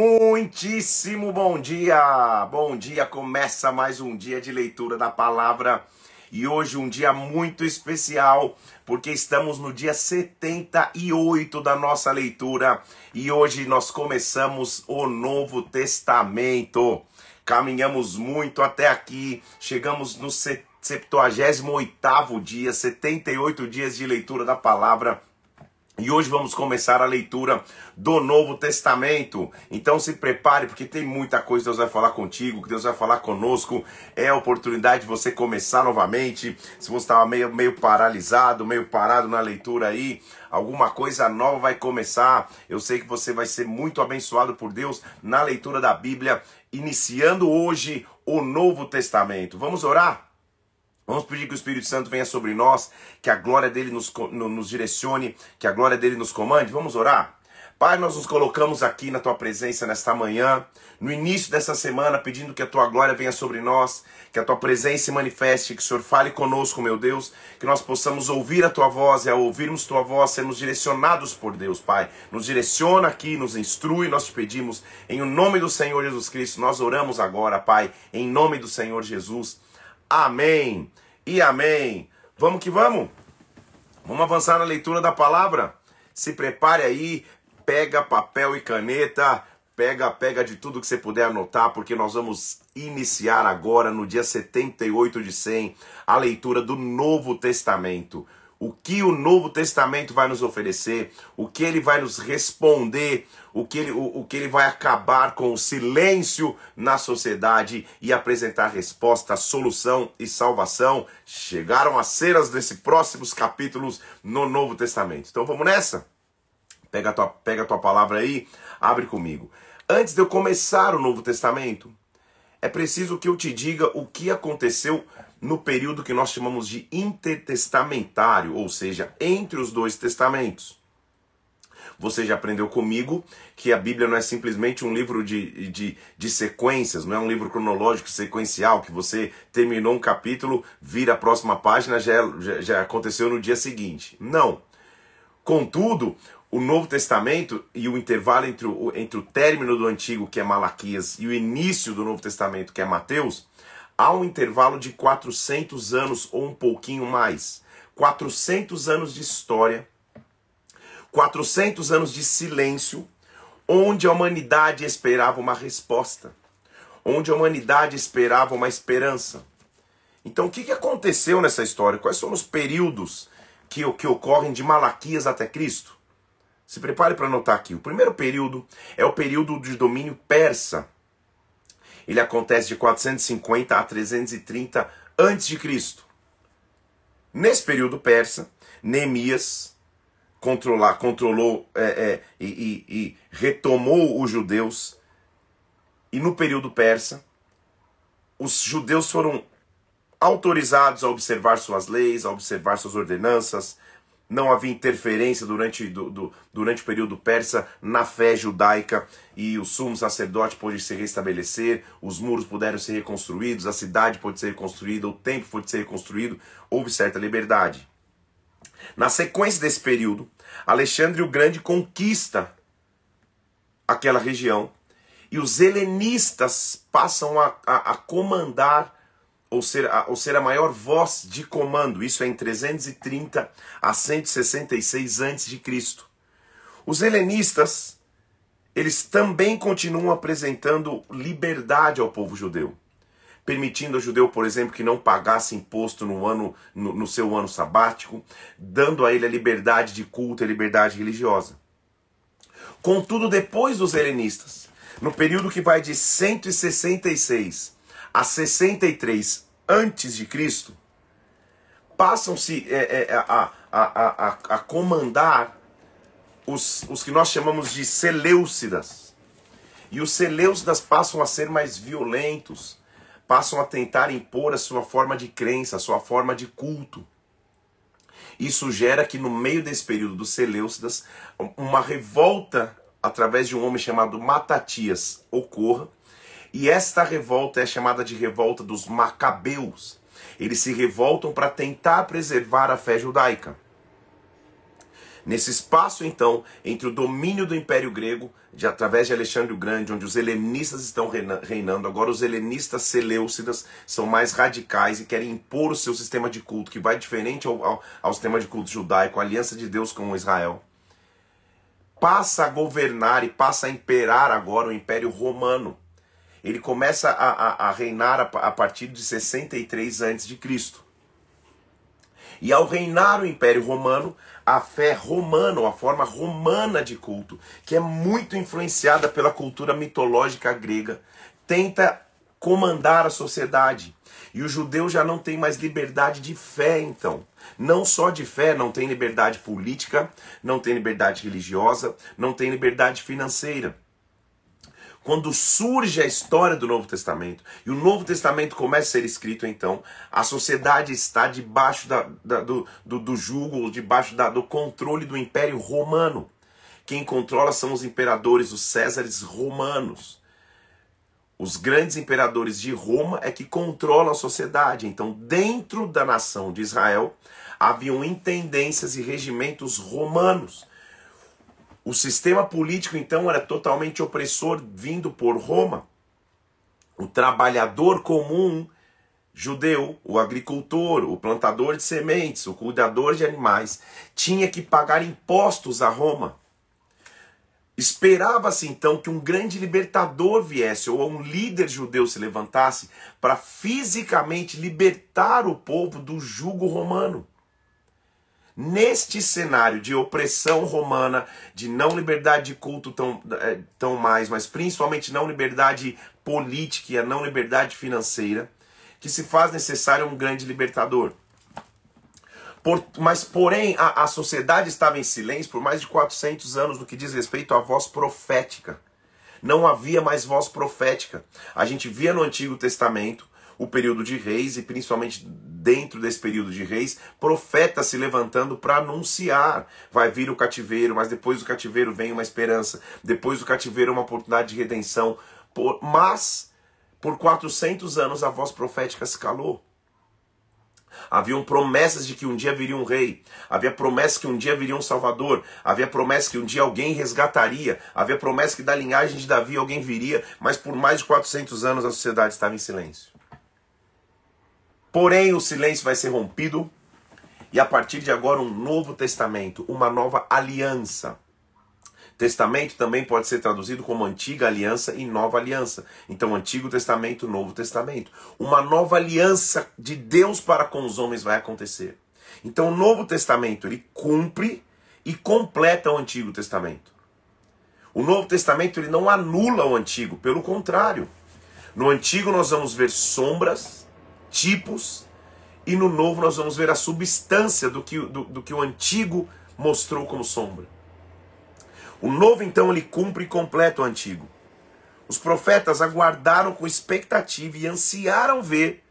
Muitíssimo bom dia! Bom dia! Começa mais um dia de leitura da palavra e hoje um dia muito especial porque estamos no dia 78 da nossa leitura e hoje nós começamos o Novo Testamento. Caminhamos muito até aqui, chegamos no 78º dia, 78 dias de leitura da palavra e hoje vamos começar a leitura do Novo Testamento. Então se prepare, porque tem muita coisa que Deus vai falar contigo, que Deus vai falar conosco. É a oportunidade de você começar novamente. Se você estava meio, meio paralisado, meio parado na leitura aí, alguma coisa nova vai começar. Eu sei que você vai ser muito abençoado por Deus na leitura da Bíblia, iniciando hoje o Novo Testamento. Vamos orar? Vamos pedir que o Espírito Santo venha sobre nós, que a glória dele nos, nos direcione, que a glória dele nos comande. Vamos orar? Pai, nós nos colocamos aqui na tua presença nesta manhã, no início dessa semana, pedindo que a tua glória venha sobre nós, que a tua presença se manifeste, que o Senhor fale conosco, meu Deus, que nós possamos ouvir a tua voz e ao ouvirmos tua voz, sermos direcionados por Deus, Pai. Nos direciona aqui, nos instrui, nós te pedimos, em o nome do Senhor Jesus Cristo, nós oramos agora, Pai, em nome do Senhor Jesus. Amém e amém. Vamos que vamos. Vamos avançar na leitura da palavra. Se prepare aí, pega papel e caneta, pega, pega de tudo que você puder anotar, porque nós vamos iniciar agora no dia 78 de 100 a leitura do Novo Testamento o que o Novo Testamento vai nos oferecer, o que ele vai nos responder, o que ele, o, o que ele vai acabar com o silêncio na sociedade e apresentar resposta, solução e salvação. Chegaram as cenas desses próximos capítulos no Novo Testamento. Então vamos nessa? Pega a tua, pega a tua palavra aí, abre comigo. Antes de eu começar o Novo Testamento, é preciso que eu te diga o que aconteceu no período que nós chamamos de intertestamentário, ou seja, entre os dois testamentos. Você já aprendeu comigo que a Bíblia não é simplesmente um livro de, de, de sequências, não é um livro cronológico sequencial, que você terminou um capítulo, vira a próxima página, já, já, já aconteceu no dia seguinte. Não. Contudo, o Novo Testamento e o intervalo entre o, entre o término do Antigo, que é Malaquias, e o início do Novo Testamento, que é Mateus, há um intervalo de 400 anos ou um pouquinho mais. 400 anos de história, 400 anos de silêncio, onde a humanidade esperava uma resposta, onde a humanidade esperava uma esperança. Então, o que aconteceu nessa história? Quais são os períodos que, que ocorrem de Malaquias até Cristo? Se prepare para anotar aqui. O primeiro período é o período de domínio persa ele acontece de 450 a 330 a.C. Nesse período persa, Neemias controlar, controlou é, é, e, e, e retomou os judeus. E no período persa, os judeus foram autorizados a observar suas leis, a observar suas ordenanças, não havia interferência durante, do, do, durante o período persa na fé judaica e o sumo sacerdote pôde se restabelecer, os muros puderam ser reconstruídos, a cidade pôde ser reconstruída, o templo pôde ser reconstruído, houve certa liberdade. Na sequência desse período, Alexandre o Grande conquista aquela região e os helenistas passam a, a, a comandar ou ser, a, ou ser a maior voz de comando, isso é em 330 a 166 a.C. Os helenistas, eles também continuam apresentando liberdade ao povo judeu, permitindo ao judeu, por exemplo, que não pagasse imposto no, ano, no, no seu ano sabático, dando a ele a liberdade de culto e liberdade religiosa. Contudo, depois dos helenistas, no período que vai de 166 a 63 antes de Cristo, passam-se é, é, a, a, a, a, comandar os, os que nós chamamos de Seleucidas. E os Seleucidas passam a ser mais violentos, passam a tentar impor a sua forma de crença, a sua forma de culto. Isso gera que no meio desse período dos Seleucidas, uma revolta através de um homem chamado Matatias ocorra, e esta revolta é chamada de revolta dos Macabeus. Eles se revoltam para tentar preservar a fé judaica. Nesse espaço, então, entre o domínio do Império Grego, de, através de Alexandre o Grande, onde os helenistas estão reinando, agora os helenistas seleucidas são mais radicais e querem impor o seu sistema de culto, que vai diferente ao, ao, ao sistema de culto judaico, a aliança de Deus com Israel. Passa a governar e passa a imperar agora o Império Romano. Ele começa a, a, a reinar a, a partir de 63 a.C. E ao reinar o Império Romano, a fé romana, a forma romana de culto, que é muito influenciada pela cultura mitológica grega, tenta comandar a sociedade. E o judeu já não tem mais liberdade de fé, então. Não só de fé, não tem liberdade política, não tem liberdade religiosa, não tem liberdade financeira quando surge a história do Novo Testamento e o Novo Testamento começa a ser escrito, então, a sociedade está debaixo da, da, do, do, do jugo, debaixo da, do controle do Império Romano. Quem controla são os imperadores, os Césares romanos. Os grandes imperadores de Roma é que controlam a sociedade. Então, dentro da nação de Israel, haviam intendências e regimentos romanos o sistema político, então, era totalmente opressor vindo por Roma. O trabalhador comum judeu, o agricultor, o plantador de sementes, o cuidador de animais, tinha que pagar impostos a Roma. Esperava-se então que um grande libertador viesse ou um líder judeu se levantasse para fisicamente libertar o povo do jugo romano. Neste cenário de opressão romana, de não liberdade de culto tão, é, tão mais, mas principalmente não liberdade política e a não liberdade financeira, que se faz necessário um grande libertador. Por, mas, porém, a, a sociedade estava em silêncio por mais de 400 anos no que diz respeito à voz profética. Não havia mais voz profética. A gente via no Antigo Testamento o período de reis e principalmente dentro desse período de reis, profetas se levantando para anunciar. Vai vir o cativeiro, mas depois do cativeiro vem uma esperança, depois do cativeiro uma oportunidade de redenção. Por, mas por 400 anos a voz profética se calou. Haviam promessas de que um dia viria um rei, havia promessa que um dia viria um salvador, havia promessa que um dia alguém resgataria, havia promessa que da linhagem de Davi alguém viria, mas por mais de 400 anos a sociedade estava em silêncio. Porém, o silêncio vai ser rompido e a partir de agora um novo testamento, uma nova aliança. Testamento também pode ser traduzido como antiga aliança e nova aliança. Então, Antigo Testamento, Novo Testamento. Uma nova aliança de Deus para com os homens vai acontecer. Então, o Novo Testamento ele cumpre e completa o Antigo Testamento. O Novo Testamento ele não anula o Antigo, pelo contrário. No Antigo nós vamos ver sombras, tipos, e no novo nós vamos ver a substância do que, do, do que o antigo mostrou como sombra. O novo, então, ele cumpre e completa o antigo. Os profetas aguardaram com expectativa e ansiaram ver.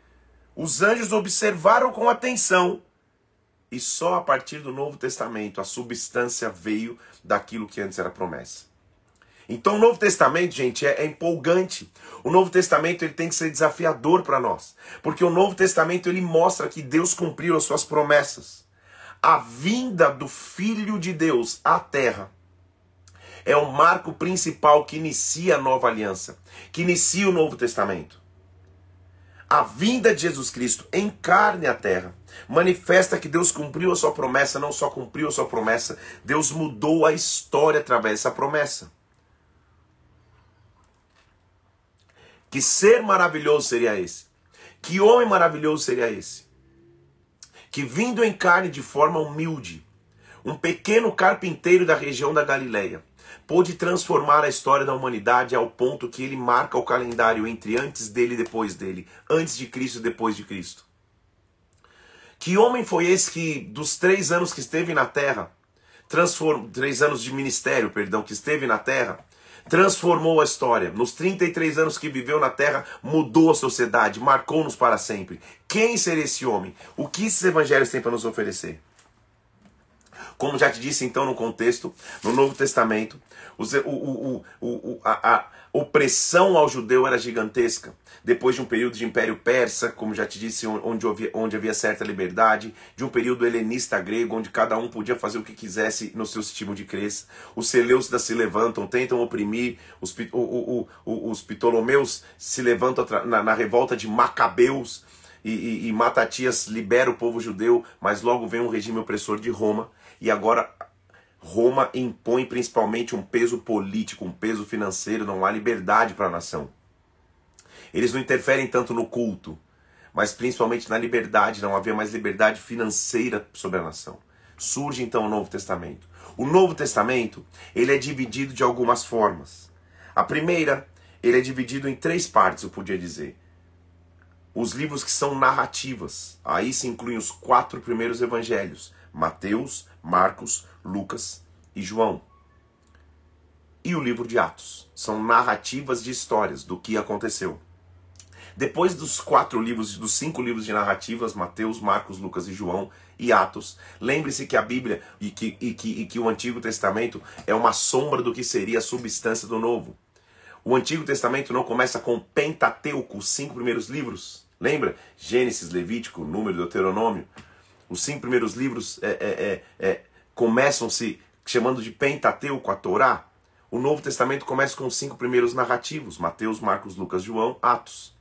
Os anjos observaram com atenção. E só a partir do Novo Testamento a substância veio daquilo que antes era promessa. Então o Novo Testamento, gente, é, é, empolgante. O Novo Testamento ele tem que ser desafiador para nós, porque o Novo Testamento ele mostra que Deus cumpriu as suas promessas. A vinda do Filho de Deus à Terra é o marco principal que inicia a nova aliança, que inicia o Novo Testamento. A vinda de Jesus Cristo em carne à Terra manifesta que Deus cumpriu a sua promessa, não só cumpriu a sua promessa, Deus mudou a história através dessa promessa. Que ser maravilhoso seria esse? Que homem maravilhoso seria esse? Que vindo em carne de forma humilde, um pequeno carpinteiro da região da Galileia, pôde transformar a história da humanidade ao ponto que ele marca o calendário entre antes dele e depois dele, antes de Cristo e depois de Cristo. Que homem foi esse que, dos três anos que esteve na Terra, transform... três anos de ministério, perdão, que esteve na Terra, transformou a história. Nos 33 anos que viveu na Terra, mudou a sociedade, marcou-nos para sempre. Quem seria esse homem? O que esses evangelhos têm para nos oferecer? Como já te disse então no contexto, no Novo Testamento, o, o, o, a, a opressão ao judeu era gigantesca. Depois de um período de Império Persa, como já te disse, onde havia, onde havia certa liberdade, de um período helenista grego, onde cada um podia fazer o que quisesse no seu sistema de crença. Os Seleucidas se levantam, tentam oprimir, os, o, o, o, os Ptolomeus se levantam na, na revolta de Macabeus, e, e, e Matatias libera o povo judeu, mas logo vem um regime opressor de Roma, e agora Roma impõe principalmente um peso político, um peso financeiro, não há liberdade para a nação. Eles não interferem tanto no culto, mas principalmente na liberdade, não havia mais liberdade financeira sobre a nação. Surge então o Novo Testamento. O Novo Testamento, ele é dividido de algumas formas. A primeira, ele é dividido em três partes, eu podia dizer. Os livros que são narrativas, aí se incluem os quatro primeiros evangelhos: Mateus, Marcos, Lucas e João. E o livro de Atos. São narrativas de histórias do que aconteceu. Depois dos quatro livros, dos cinco livros de narrativas, Mateus, Marcos, Lucas e João, e Atos, lembre-se que a Bíblia e que, e, que, e que o Antigo Testamento é uma sombra do que seria a substância do Novo. O Antigo Testamento não começa com Pentateuco, os cinco primeiros livros. Lembra? Gênesis, Levítico, Número, Deuteronômio. Os cinco primeiros livros é, é, é, é começam se chamando de Pentateuco, a Torá. O Novo Testamento começa com os cinco primeiros narrativos: Mateus, Marcos, Lucas, João, Atos.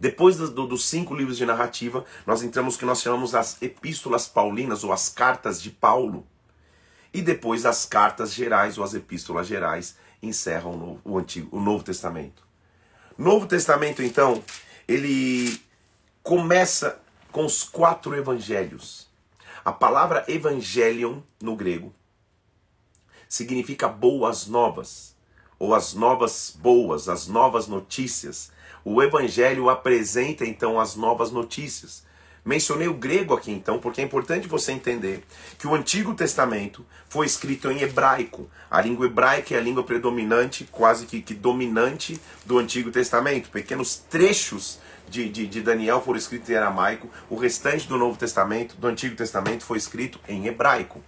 Depois do, do, dos cinco livros de narrativa, nós entramos que nós chamamos as epístolas paulinas ou as cartas de Paulo. E depois as cartas gerais ou as epístolas gerais encerram o, novo, o, antigo, o Novo Testamento. Novo Testamento, então, ele começa com os quatro evangelhos. A palavra evangelion no grego significa boas novas, ou as novas boas, as novas notícias. O evangelho apresenta então as novas notícias. Mencionei o grego aqui então, porque é importante você entender que o Antigo Testamento foi escrito em hebraico. A língua hebraica é a língua predominante, quase que, que dominante do Antigo Testamento. Pequenos trechos de, de, de, Daniel foram escritos em aramaico, o restante do Novo Testamento, do Antigo Testamento, foi escrito em hebraico.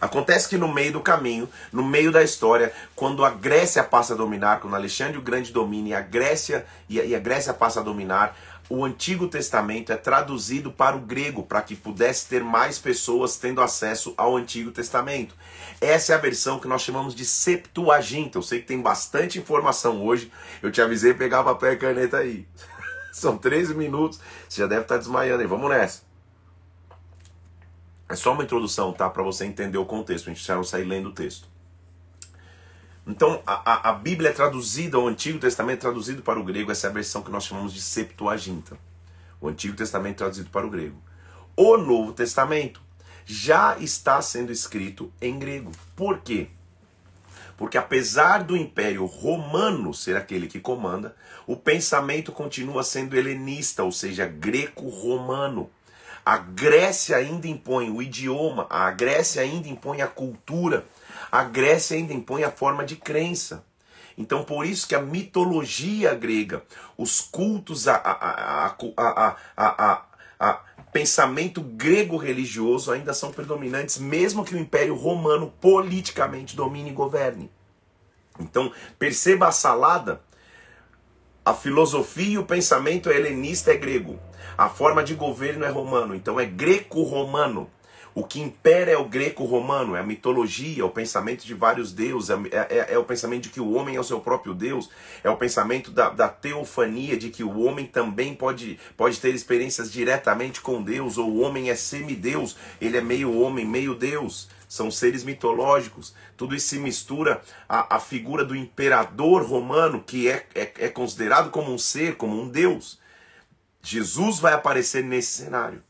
Acontece que no meio do caminho, no meio da história, quando a Grécia passa a dominar, quando Alexandre o Grande domina e a Grécia e a, e a Grécia passa a dominar, o Antigo Testamento é traduzido para o grego, para que pudesse ter mais pessoas tendo acesso ao Antigo Testamento. Essa é a versão que nós chamamos de Septuaginta. Eu sei que tem bastante informação hoje. Eu te avisei pegar papel e caneta aí. São 13 minutos, você já deve estar desmaiando aí. Vamos nessa. É só uma introdução, tá? Para você entender o contexto. A gente já não sair lendo o texto. Então, a, a Bíblia é traduzida, o Antigo Testamento é traduzido para o grego, essa é a versão que nós chamamos de Septuaginta. O Antigo Testamento é traduzido para o grego. O Novo Testamento já está sendo escrito em grego. Por quê? Porque apesar do Império Romano ser aquele que comanda, o pensamento continua sendo helenista, ou seja, greco-romano. A Grécia ainda impõe o idioma, a Grécia ainda impõe a cultura, a Grécia ainda impõe a forma de crença. Então, por isso que a mitologia grega, os cultos, a, a, a, a, a pensamento grego religioso ainda são predominantes, mesmo que o Império Romano politicamente domine e governe. Então, perceba a salada. A filosofia e o pensamento helenista é grego. A forma de governo é romano, então é greco-romano. O que impera é o greco-romano, é a mitologia, é o pensamento de vários deuses, é, é, é, o pensamento de que o homem é o seu próprio Deus, é o pensamento da, da teofania, de que o homem também pode, pode ter experiências diretamente com Deus, ou o homem é semideus, ele é meio homem, meio Deus. São seres mitológicos. Tudo isso se mistura à, à figura do imperador romano, que é, é, é considerado como um ser, como um Deus. Jesus vai aparecer nesse cenário.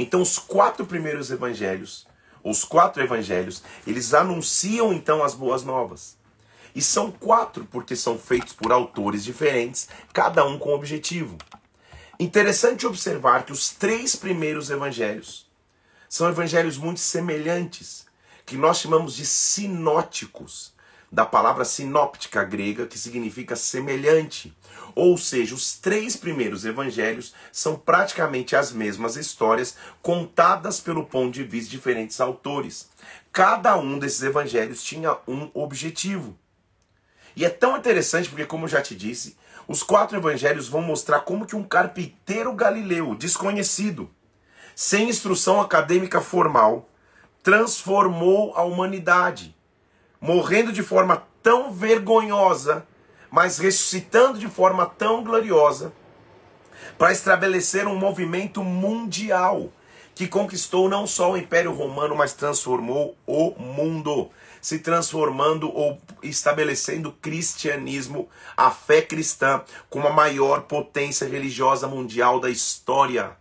Então, os quatro primeiros evangelhos, os quatro evangelhos, eles anunciam então as boas novas. E são quatro porque são feitos por autores diferentes, cada um com objetivo. Interessante observar que os três primeiros evangelhos são evangelhos muito semelhantes, que nós chamamos de sinóticos. da palavra sinóptica grega, que significa semelhante. Ou seja, os três primeiros evangelhos são praticamente as mesmas histórias contadas pelo ponto de vista de diferentes autores. Cada um desses evangelhos tinha um objetivo. E é tão interessante porque, como eu já te disse, os quatro evangelhos vão mostrar como que um carpinteiro galileu, desconhecido, sem instrução acadêmica formal, transformou a humanidade, morrendo de forma tão vergonhosa, mas ressuscitando de forma tão gloriosa, para estabelecer um movimento mundial que conquistou não só o Império Romano, mas transformou o mundo, se transformando ou estabelecendo o cristianismo, a fé cristã, como a maior potência religiosa mundial da história.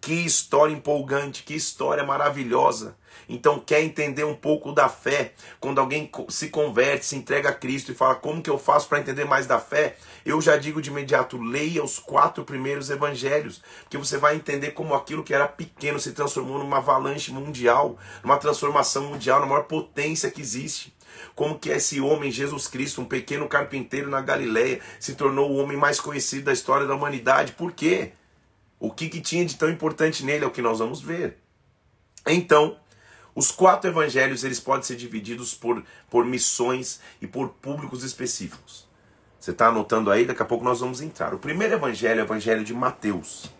Que história empolgante, que história maravilhosa. Então, quer entender um pouco da fé? Quando alguém se converte, se entrega a Cristo e fala como que eu faço para entender mais da fé? Eu já digo de imediato, leia os quatro primeiros evangelhos, que você vai entender como aquilo que era pequeno se transformou numa avalanche mundial, numa transformação mundial, na maior potência que existe. Como que esse homem, Jesus Cristo, um pequeno carpinteiro na Galileia, se tornou o homem mais conhecido da história da humanidade. Por quê? O que, que tinha de tão importante nele é o que nós vamos ver. Então, os quatro evangelhos eles podem ser divididos por, por missões e por públicos específicos. Você está anotando aí? Daqui a pouco nós vamos entrar. O primeiro evangelho é o evangelho de Mateus.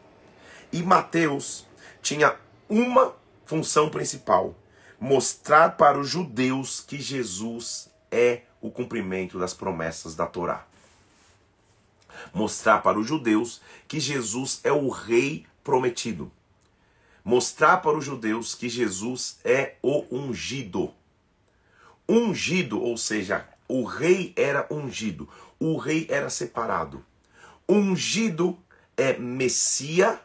E Mateus tinha uma função principal: mostrar para os judeus que Jesus é o cumprimento das promessas da Torá mostrar para os judeus que Jesus é o rei prometido. Mostrar para os judeus que Jesus é o ungido. Ungido, ou seja, o rei era ungido, o rei era separado. Ungido é Messia,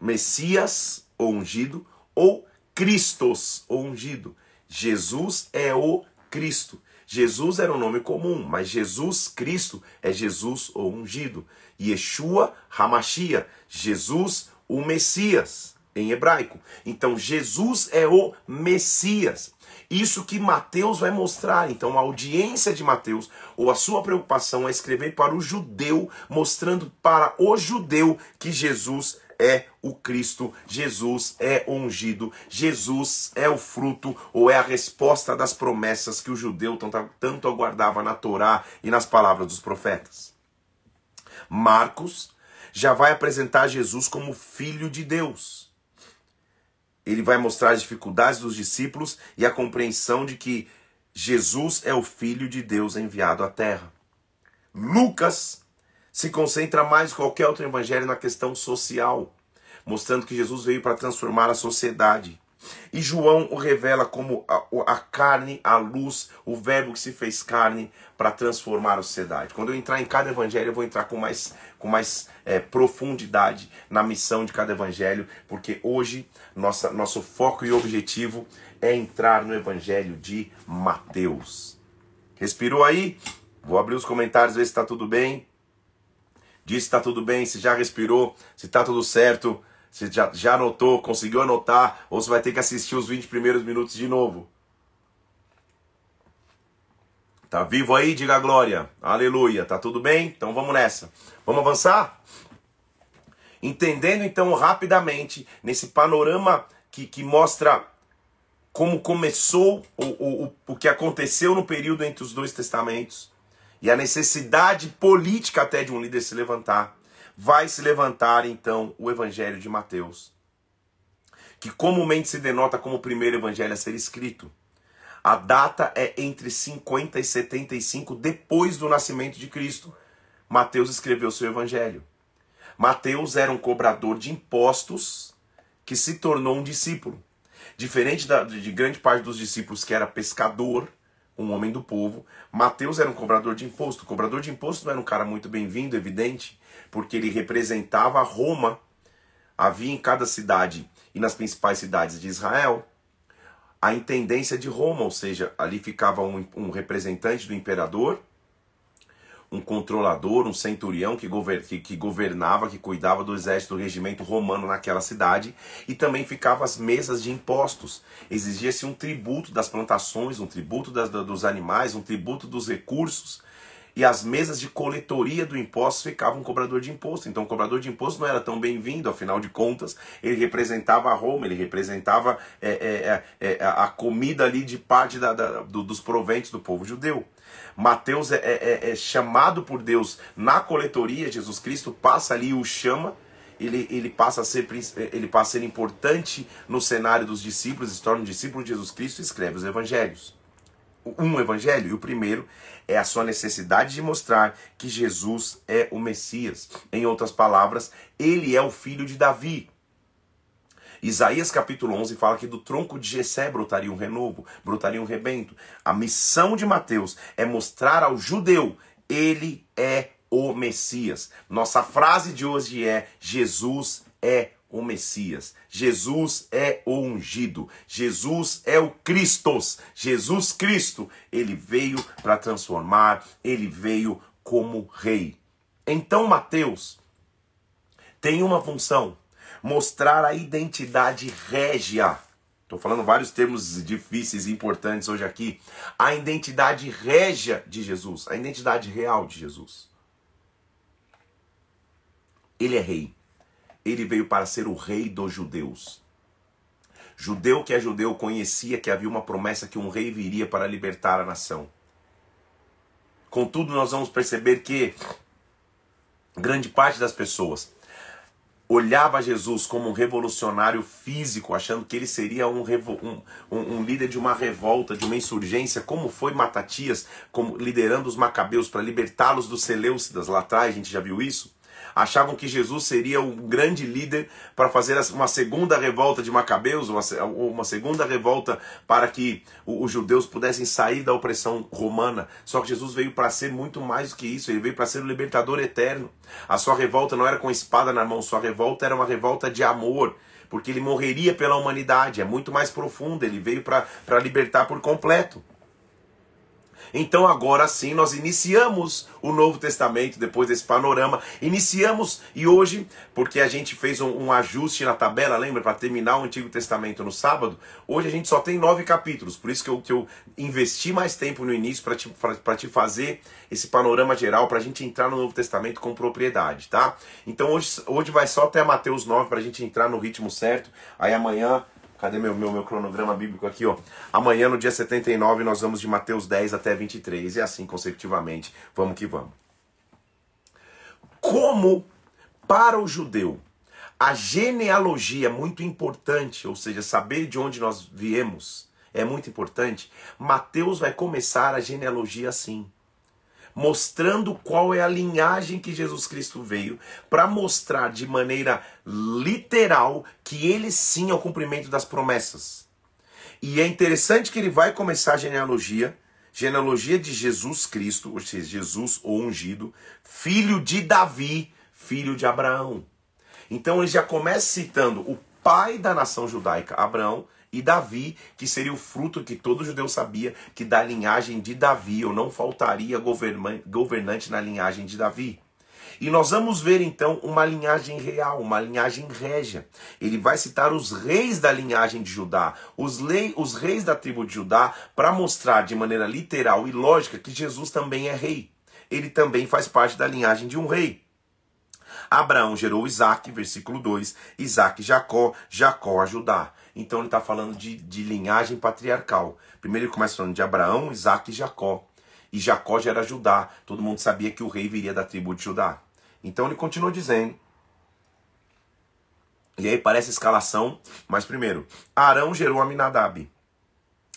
Messias ou ungido, ou Cristos ou ungido. Jesus é o Cristo. Jesus era um nome comum, mas Jesus Cristo é Jesus o ungido. Yeshua Hamashia, Jesus o Messias, em hebraico. Então Jesus é o Messias. Isso que Mateus vai mostrar. Então, a audiência de Mateus, ou a sua preocupação é escrever para o judeu, mostrando para o judeu que Jesus é o Cristo, Jesus é ungido, Jesus é o fruto ou é a resposta das promessas que o judeu tanto aguardava na Torá e nas palavras dos profetas. Marcos já vai apresentar Jesus como filho de Deus. Ele vai mostrar as dificuldades dos discípulos e a compreensão de que Jesus é o filho de Deus enviado à terra. Lucas se concentra mais que qualquer outro evangelho na questão social, mostrando que Jesus veio para transformar a sociedade. E João o revela como a, a, carne, a luz, o verbo que se fez carne para transformar a sociedade. Quando eu entrar em cada evangelho, eu vou entrar com mais, com mais é, profundidade na missão de cada evangelho, porque hoje nossa, nosso foco e objetivo é entrar no evangelho de Mateus. Respirou aí? Vou abrir os comentários, ver se está tudo bem. Diz se está tudo bem, se já respirou, se está tudo certo, se já, já anotou, conseguiu anotar, ou você vai ter que assistir os 20 primeiros minutos de novo. Tá vivo aí? Diga glória. Aleluia. Tá tudo bem? Então vamos nessa. Vamos avançar? Entendendo então rapidamente, nesse panorama que, que mostra como começou o, o, o que aconteceu no período entre os dois testamentos, e a necessidade política até de um líder se levantar, vai se levantar então o Evangelho de Mateus, que comumente se denota como o primeiro evangelho a ser escrito. A data é entre 50 e 75 depois do nascimento de Cristo. Mateus escreveu seu evangelho. Mateus era um cobrador de impostos que se tornou um discípulo. Diferente da, de grande parte dos discípulos que era pescador, um homem do povo. Mateus era um cobrador de imposto. O cobrador de imposto não era um cara muito bem-vindo, evidente, porque ele representava Roma. Havia em cada cidade e nas principais cidades de Israel a intendência de Roma, ou seja, ali ficava um, um representante do imperador, um controlador, um centurião que, que, que, governava, que cuidava do exército, do regimento romano naquela cidade, e também ficavam as mesas de impostos. Exigia-se um tributo das plantações, um tributo das, dos animais, um tributo dos recursos. E as mesas de coletoria do imposto ficavam cobrador de imposto. Então o cobrador de imposto não era tão bem-vindo, afinal de contas, ele representava Roma, ele representava é, é, é, é, a comida ali de parte da, da, do, dos proventos do povo judeu. Mateus é, é, é, é, chamado por Deus na coletoria, Jesus Cristo passa ali e o chama, ele, ele, passa a ser, ele passa a ser importante no cenário dos discípulos, se torna um discípulo de Jesus Cristo e escreve os evangelhos. Um evangelho, e o primeiro é a sua necessidade de mostrar que Jesus é o Messias. Em outras palavras, ele é o filho de Davi. Isaías capítulo 11 fala que do tronco de Jessé brotaria um renovo, brotaria um rebento. A missão de Mateus é mostrar ao judeu, ele é o Messias. Nossa frase de hoje é: Jesus é o Messias. Jesus é o ungido. Jesus é o Cristos. Jesus Cristo, ele veio para transformar, ele veio como rei. Então Mateus tem uma função mostrar a identidade régia. Estou falando vários termos difíceis e importantes hoje aqui. A identidade régia de Jesus, a identidade real de Jesus. Ele é rei. Ele veio para ser o rei dos judeus. Judeu que é judeu conhecia que havia uma promessa que um rei viria para libertar a nação. Contudo, nós vamos perceber que grande parte das pessoas olhava Jesus como um revolucionário físico, achando que ele seria um, um, um, líder de uma revolta, de uma insurgência, como foi Matatias, como liderando os macabeus para libertá-los dos Seleucidas lá atrás, a gente já viu isso? Achavam que Jesus seria um grande líder para fazer uma segunda revolta de Macabeus, uma, uma segunda revolta para que os judeus pudessem sair da opressão romana. Só que Jesus veio para ser muito mais do que isso, ele veio para ser o libertador eterno. A sua revolta não era com espada na mão, sua revolta era uma revolta de amor porque ele morreria pela humanidade, é muito mais profundo, ele veio para libertar por completo. Então agora sim nós iniciamos o Novo Testamento depois desse panorama. Iniciamos e hoje, porque a gente fez um, um ajuste na tabela, lembra, para terminar o Antigo Testamento no sábado, hoje a gente só tem nove capítulos. Por isso que eu, que eu investi mais tempo no início para te, te fazer esse panorama geral, para a gente entrar no Novo Testamento com propriedade, tá? Então hoje, hoje vai só até Mateus 9 para a gente entrar no ritmo certo. Aí amanhã Cadê meu, meu, meu cronograma bíblico aqui, ó? Amanhã, no dia 79, nós vamos de Mateus 10 até 23, e assim consecutivamente. Vamos que vamos. Como para o judeu a genealogia é muito importante, ou seja, saber de onde nós viemos é muito importante, Mateus vai começar a genealogia assim mostrando qual é a linhagem que Jesus Cristo veio, para mostrar de maneira literal que ele sim é o cumprimento das promessas. E é interessante que ele vai começar a genealogia, genealogia de Jesus Cristo, ou seja, Jesus o ungido, filho de Davi, filho de Abraão. Então ele já começa citando o pai da nação judaica, Abraão, e Davi, que seria o fruto que todo judeu sabia que da linhagem de Davi, ou não faltaria governante na linhagem de Davi. E nós vamos ver então uma linhagem real, uma linhagem régia. Ele vai citar os reis da linhagem de Judá, os, lei, os reis da tribo de Judá, para mostrar de maneira literal e lógica que Jesus também é rei. Ele também faz parte da linhagem de um rei. Abraão gerou Isaac, versículo 2, Isaac Jacó, Jacó a Judá. Então ele está falando de, de linhagem patriarcal. Primeiro ele começa falando de Abraão, Isaac e Jacó. E Jacó já era Judá. Todo mundo sabia que o rei viria da tribo de Judá. Então ele continua dizendo. E aí parece escalação, mas primeiro, Arão gerou Aminadab.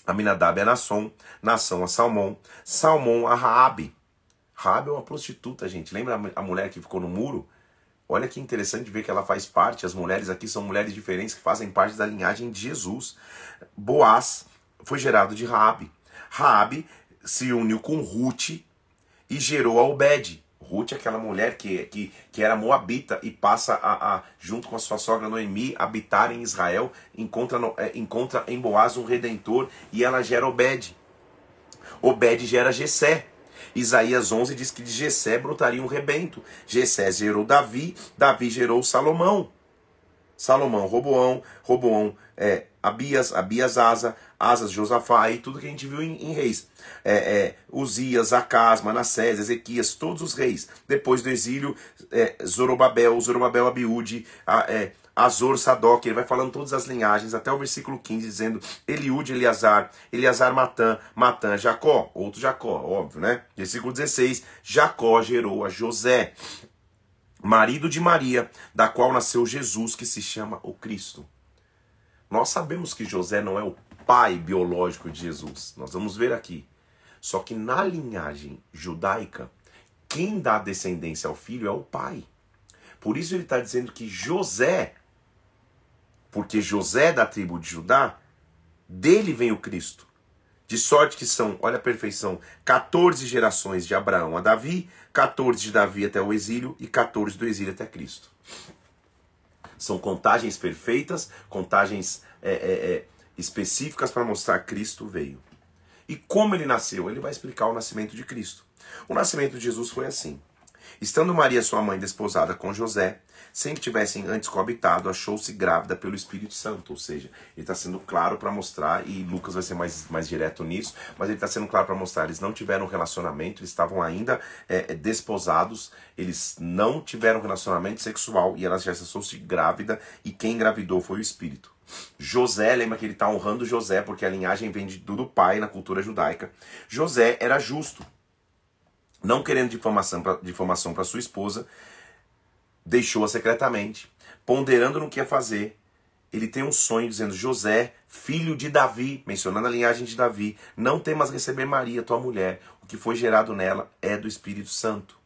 Aminadab é Nasson, Nação a Salmão, Salmão a Raabe. Raabe é uma prostituta, gente. Lembra a mulher que ficou no muro? Olha que interessante ver que ela faz parte, as mulheres aqui são mulheres diferentes que fazem parte da linhagem de Jesus. Boaz foi gerado de Raabe. Raabe se uniu com Ruth e gerou a Obed. Ruth é aquela mulher que, que, que era moabita e passa a, a, junto com a sua sogra Noemi, habitar em Israel, encontra, no, é, encontra em Boaz um redentor e ela gera Obed. Obed gera Jessé. Isaías 11 diz que de Jessé brotaria um rebento. Jessé gerou Davi, Davi gerou Salomão. Salomão, Roboão, Roboão, é, Abias, Abias Asa, Asas, Josafá e tudo que a gente viu em, em reis. É, é, Uzias, Acas, Manassés, Ezequias, todos os reis. Depois do exílio, é, Zorobabel, Zorobabel Abiúde, a, é, Azor, Sadoc, ele vai falando todas as linhagens, até o versículo 15, dizendo Eliúde, Eleazar, Eleazar, Matã, Matã, Jacó, outro Jacó, óbvio, né? Versículo 16, Jacó gerou a José, marido de Maria, da qual nasceu Jesus, que se chama o Cristo. Nós sabemos que José não é o pai biológico de Jesus, nós vamos ver aqui. Só que na linhagem judaica, quem dá descendência ao filho é o pai. Por isso ele está dizendo que José porque José é da tribo de Judá, dele vem o Cristo. De sorte que são, olha a perfeição, 14 gerações de Abraão a Davi, 14 de Davi até o exílio e 14 do exílio até Cristo. São contagens perfeitas, contagens é, é, é, específicas para mostrar que Cristo veio. E como ele nasceu? Ele vai explicar o nascimento de Cristo. O nascimento de Jesus foi assim. Estando Maria, sua mãe, desposada com José, sem que tivessem antes coabitado, achou-se grávida pelo Espírito Santo. Ou seja, ele está sendo claro para mostrar, e Lucas vai ser mais, mais direto nisso, mas ele está sendo claro para mostrar: eles não tiveram relacionamento, eles estavam ainda é, é, desposados, eles não tiveram relacionamento sexual e ela já achou-se grávida, e quem engravidou foi o Espírito. José, lembra que ele está honrando José, porque a linhagem vem do pai na cultura judaica. José era justo, não querendo difamação para sua esposa, deixou-a secretamente, ponderando no que ia fazer. Ele tem um sonho dizendo: José, filho de Davi, mencionando a linhagem de Davi, não temas receber Maria, tua mulher. O que foi gerado nela é do Espírito Santo.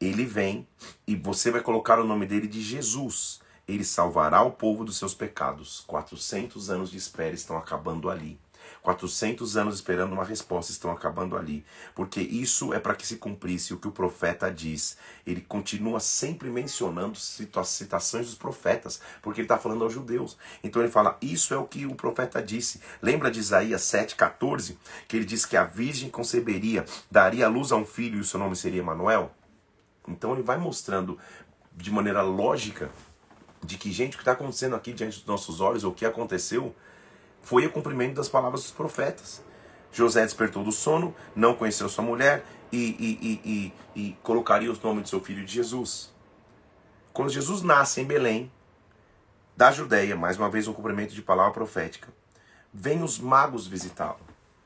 Ele vem e você vai colocar o nome dele de Jesus. Ele salvará o povo dos seus pecados. 400 anos de espera estão acabando ali. 400 anos esperando uma resposta estão acabando ali, porque isso é para que se cumprisse o que o profeta diz. Ele continua sempre mencionando citações dos profetas, porque ele está falando aos judeus. Então ele fala: Isso é o que o profeta disse. Lembra de Isaías 7,14, que ele diz que a virgem conceberia, daria luz a um filho e o seu nome seria Emanuel? Então ele vai mostrando de maneira lógica de que, gente, o que está acontecendo aqui diante dos nossos olhos, o que aconteceu, foi o cumprimento das palavras dos profetas. José despertou do sono, não conheceu sua mulher e, e, e, e, colocaria os nomes de seu filho de Jesus. Quando Jesus nasce em Belém, da Judéia, mais uma vez um cumprimento de palavra profética, vem os magos visitá-lo.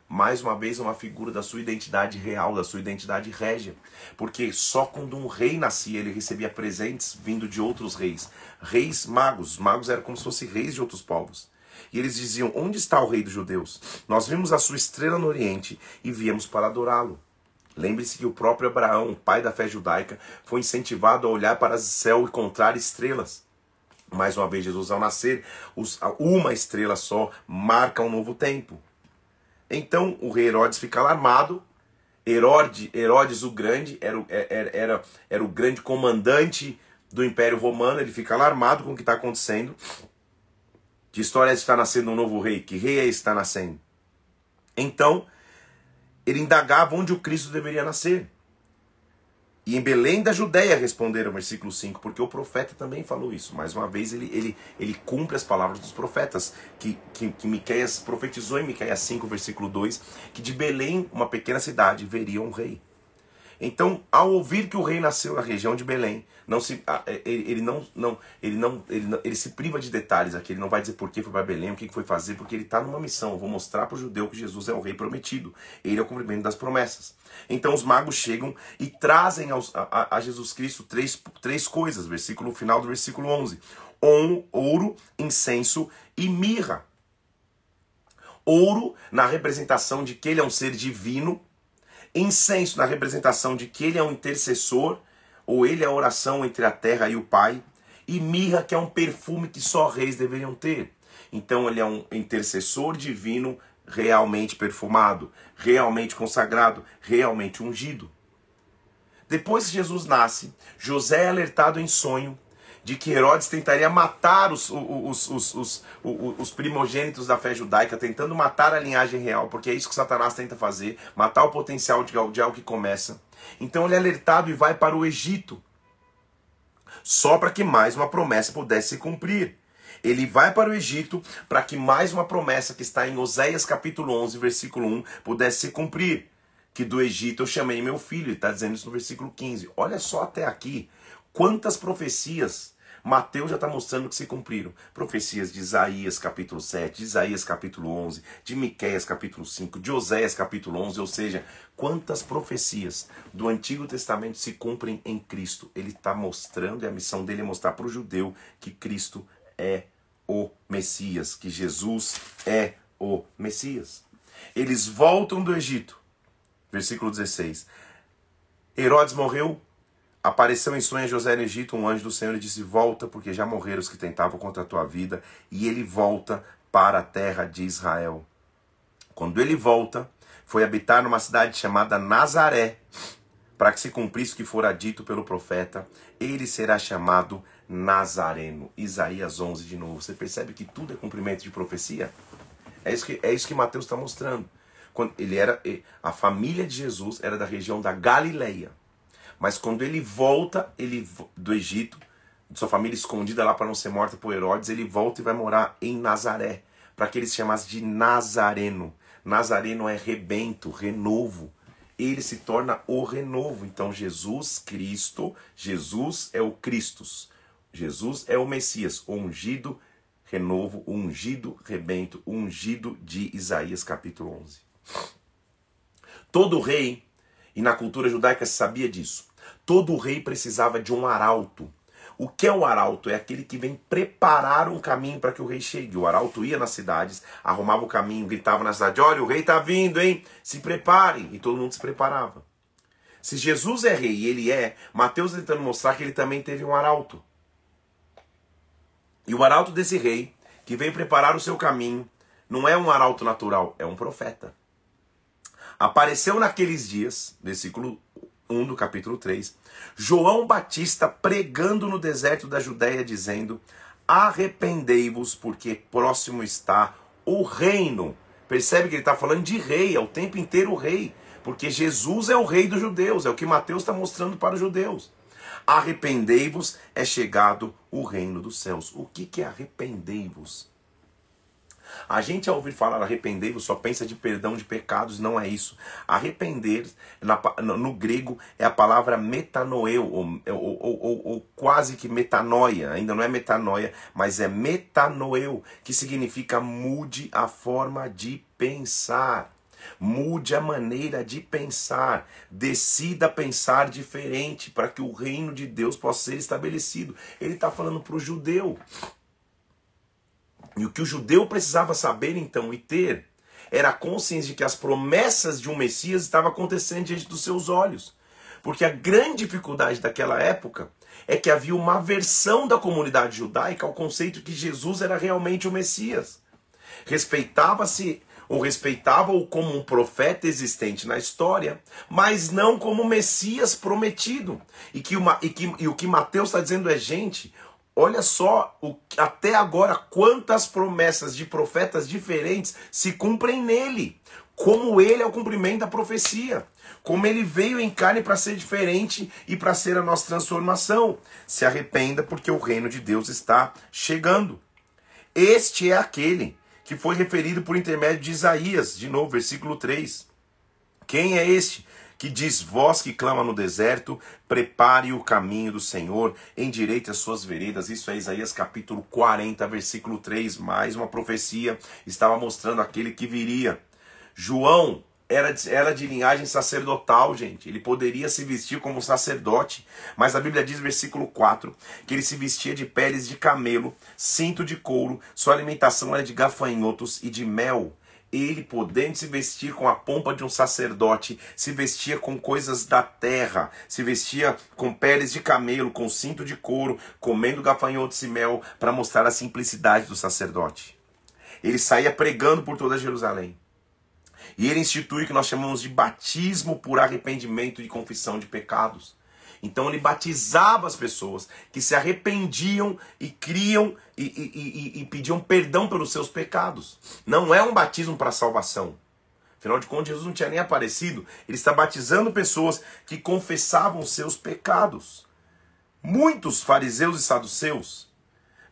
Mais uma vez uma figura da sua identidade real, da sua identidade régia. Porque só quando um rei nascia ele recebia presentes vindo de outros reis. Reis magos. Os magos eram como se fossem reis de outros povos. E eles diziam: Onde está o rei dos judeus? Nós vimos a sua estrela no Oriente e viemos para adorá-lo. Lembre-se que o próprio Abraão, pai da fé judaica, foi incentivado a olhar para o céu e encontrar estrelas. Mais uma vez, Jesus, ao nascer, uma estrela só marca um novo tempo. Então, o rei Herodes fica alarmado. Herodes, Herodes o Grande era, é, era, era, era o grande comandante do Império Romano. Ele fica alarmado com o que está acontecendo. Que história é está nascendo um novo rei? Que rei é está nascendo? Então, ele indagava onde o Cristo deveria nascer. E em Belém da Judéia responderam, versículo 5, porque o profeta também falou isso. Mais uma vez, ele, ele, ele cumpre as palavras dos profetas, que, que, que Miqueias profetizou em Miqueias 5, versículo 2, que de Belém, uma pequena cidade, veria um rei. Então, ao ouvir que o rei nasceu na região de Belém, não se, é, ele, ele não, não, ele não, ele não, ele se priva de detalhes aqui. Ele não vai dizer por que foi para Belém, o que foi fazer, porque ele está numa missão. Eu vou mostrar para o judeu que Jesus é o rei prometido. Ele é o cumprimento das promessas. Então, os magos chegam e trazem aos, a, a, Jesus Cristo três, três coisas. Versículo final do versículo 11: ouro, incenso e mirra. Ouro na representação de que ele é um ser divino Incenso na representação de que ele é um intercessor, ou ele é a oração entre a terra e o Pai. E mirra, que é um perfume que só reis deveriam ter. Então ele é um intercessor divino realmente perfumado, realmente consagrado, realmente ungido. Depois que Jesus nasce, José é alertado em sonho de que Herodes tentaria matar os, os, os, os, os, primogênitos da fé judaica, tentando matar a linhagem real, porque é isso que Satanás tenta fazer, matar o potencial de, de algo que começa. Então ele é alertado e vai para o Egito, só para que mais uma promessa pudesse se cumprir. Ele vai para o Egito para que mais uma promessa que está em Oséias capítulo 11, versículo 1, pudesse se cumprir. Que do Egito eu chamei meu filho, está dizendo isso no versículo 15. Olha só até aqui, quantas profecias Mateus já está mostrando que se cumpriram. Profecias de Isaías capítulo 7, de Isaías capítulo 11, de Miqueias capítulo 5, de Oséias capítulo 11, ou seja, quantas profecias do Antigo Testamento se cumprem em Cristo. Ele está mostrando, e a missão dele é mostrar para o judeu que Cristo é o Messias, que Jesus é o Messias. Eles voltam do Egito. Versículo 16. Herodes morreu, Apareceu em sonho a José no Egito um anjo do Senhor e disse: Volta, porque já morreram os que tentavam contra a tua vida. E ele volta para a terra de Israel. Quando ele volta, foi habitar numa cidade chamada Nazaré, para que se cumprisse o que fora dito pelo profeta: ele será chamado Nazareno. Isaías 11 de novo. Você percebe que tudo é cumprimento de profecia? É isso que, é isso que Mateus está mostrando. Quando ele era a família de Jesus era da região da Galileia. Mas quando ele volta ele do Egito, de sua família escondida lá para não ser morta por Herodes, ele volta e vai morar em Nazaré, para que ele se chamasse de Nazareno. Nazareno é rebento, renovo. Ele se torna o renovo. Então Jesus Cristo, Jesus é o Cristos. Jesus é o Messias, o ungido renovo, o ungido rebento, o ungido de Isaías capítulo 11. Todo rei, e na cultura judaica se sabia disso, Todo rei precisava de um arauto. O que é o arauto? É aquele que vem preparar um caminho para que o rei chegue. O arauto ia nas cidades, arrumava o caminho, gritava na cidade: Olha, o rei está vindo, hein? Se preparem. E todo mundo se preparava. Se Jesus é rei e ele é, Mateus tá tentando mostrar que ele também teve um arauto. E o arauto desse rei, que vem preparar o seu caminho, não é um arauto natural, é um profeta. Apareceu naqueles dias, versículo 1 do capítulo 3, João Batista pregando no deserto da Judéia, dizendo: Arrependei-vos, porque próximo está o reino. Percebe que ele está falando de rei, é o tempo inteiro rei, porque Jesus é o rei dos judeus, é o que Mateus está mostrando para os judeus. Arrependei-vos, é chegado o reino dos céus. O que, que é arrependei-vos? A gente, ao ouvir falar arrepender-vos, só pensa de perdão de pecados, não é isso. Arrepender, no grego, é a palavra metanoeu, ou, ou, ou, ou, quase que metanoia, ainda não é metanoia, mas é metanoeu, que significa mude a forma de pensar. Mude a maneira de pensar, decida pensar diferente para que o reino de Deus possa ser estabelecido. Ele está falando para o judeu. E o que o judeu precisava saber então e ter era a consciência de que as promessas de um Messias estavam acontecendo diante dos seus olhos. Porque a grande dificuldade daquela época é que havia uma aversão da comunidade judaica ao conceito que Jesus era realmente o Messias. Respeitava-se ou respeitava-o como um profeta existente na história, mas não como Messias prometido. E, que uma, e, que, e o que Mateus está dizendo é, gente, Olha só o, até agora quantas promessas de profetas diferentes se cumprem nele. Como ele é o cumprimento da profecia. Como ele veio em carne para ser diferente e para ser a nossa transformação. Se arrependa, porque o reino de Deus está chegando. Este é aquele que foi referido por intermédio de Isaías, de novo, versículo 3. Quem é este? Que diz: Vós que clama no deserto, prepare o caminho do Senhor, endireite as suas veredas. Isso é Isaías capítulo 40, versículo 3. Mais uma profecia estava mostrando aquele que viria. João era era de linhagem sacerdotal, gente. Ele poderia se vestir como sacerdote, mas a Bíblia diz, versículo 4, que ele se vestia de peles de camelo, cinto de couro, sua alimentação era de gafanhotos e de mel ele, podendo se vestir com a pompa de um sacerdote, se vestia com coisas da terra, se vestia com peles de camelo, com cinto de couro, comendo gafanhotos e mel, para mostrar a simplicidade do sacerdote. Ele saía pregando por toda Jerusalém. E ele institui o que nós chamamos de batismo por arrependimento e confissão de pecados. Então ele batizava as pessoas que se arrependiam e criam e, e, e, e pediam perdão pelos seus pecados. Não é um batismo para salvação. Afinal de contas, Jesus não tinha nem aparecido. Ele está batizando pessoas que confessavam seus pecados. Muitos fariseus e saduceus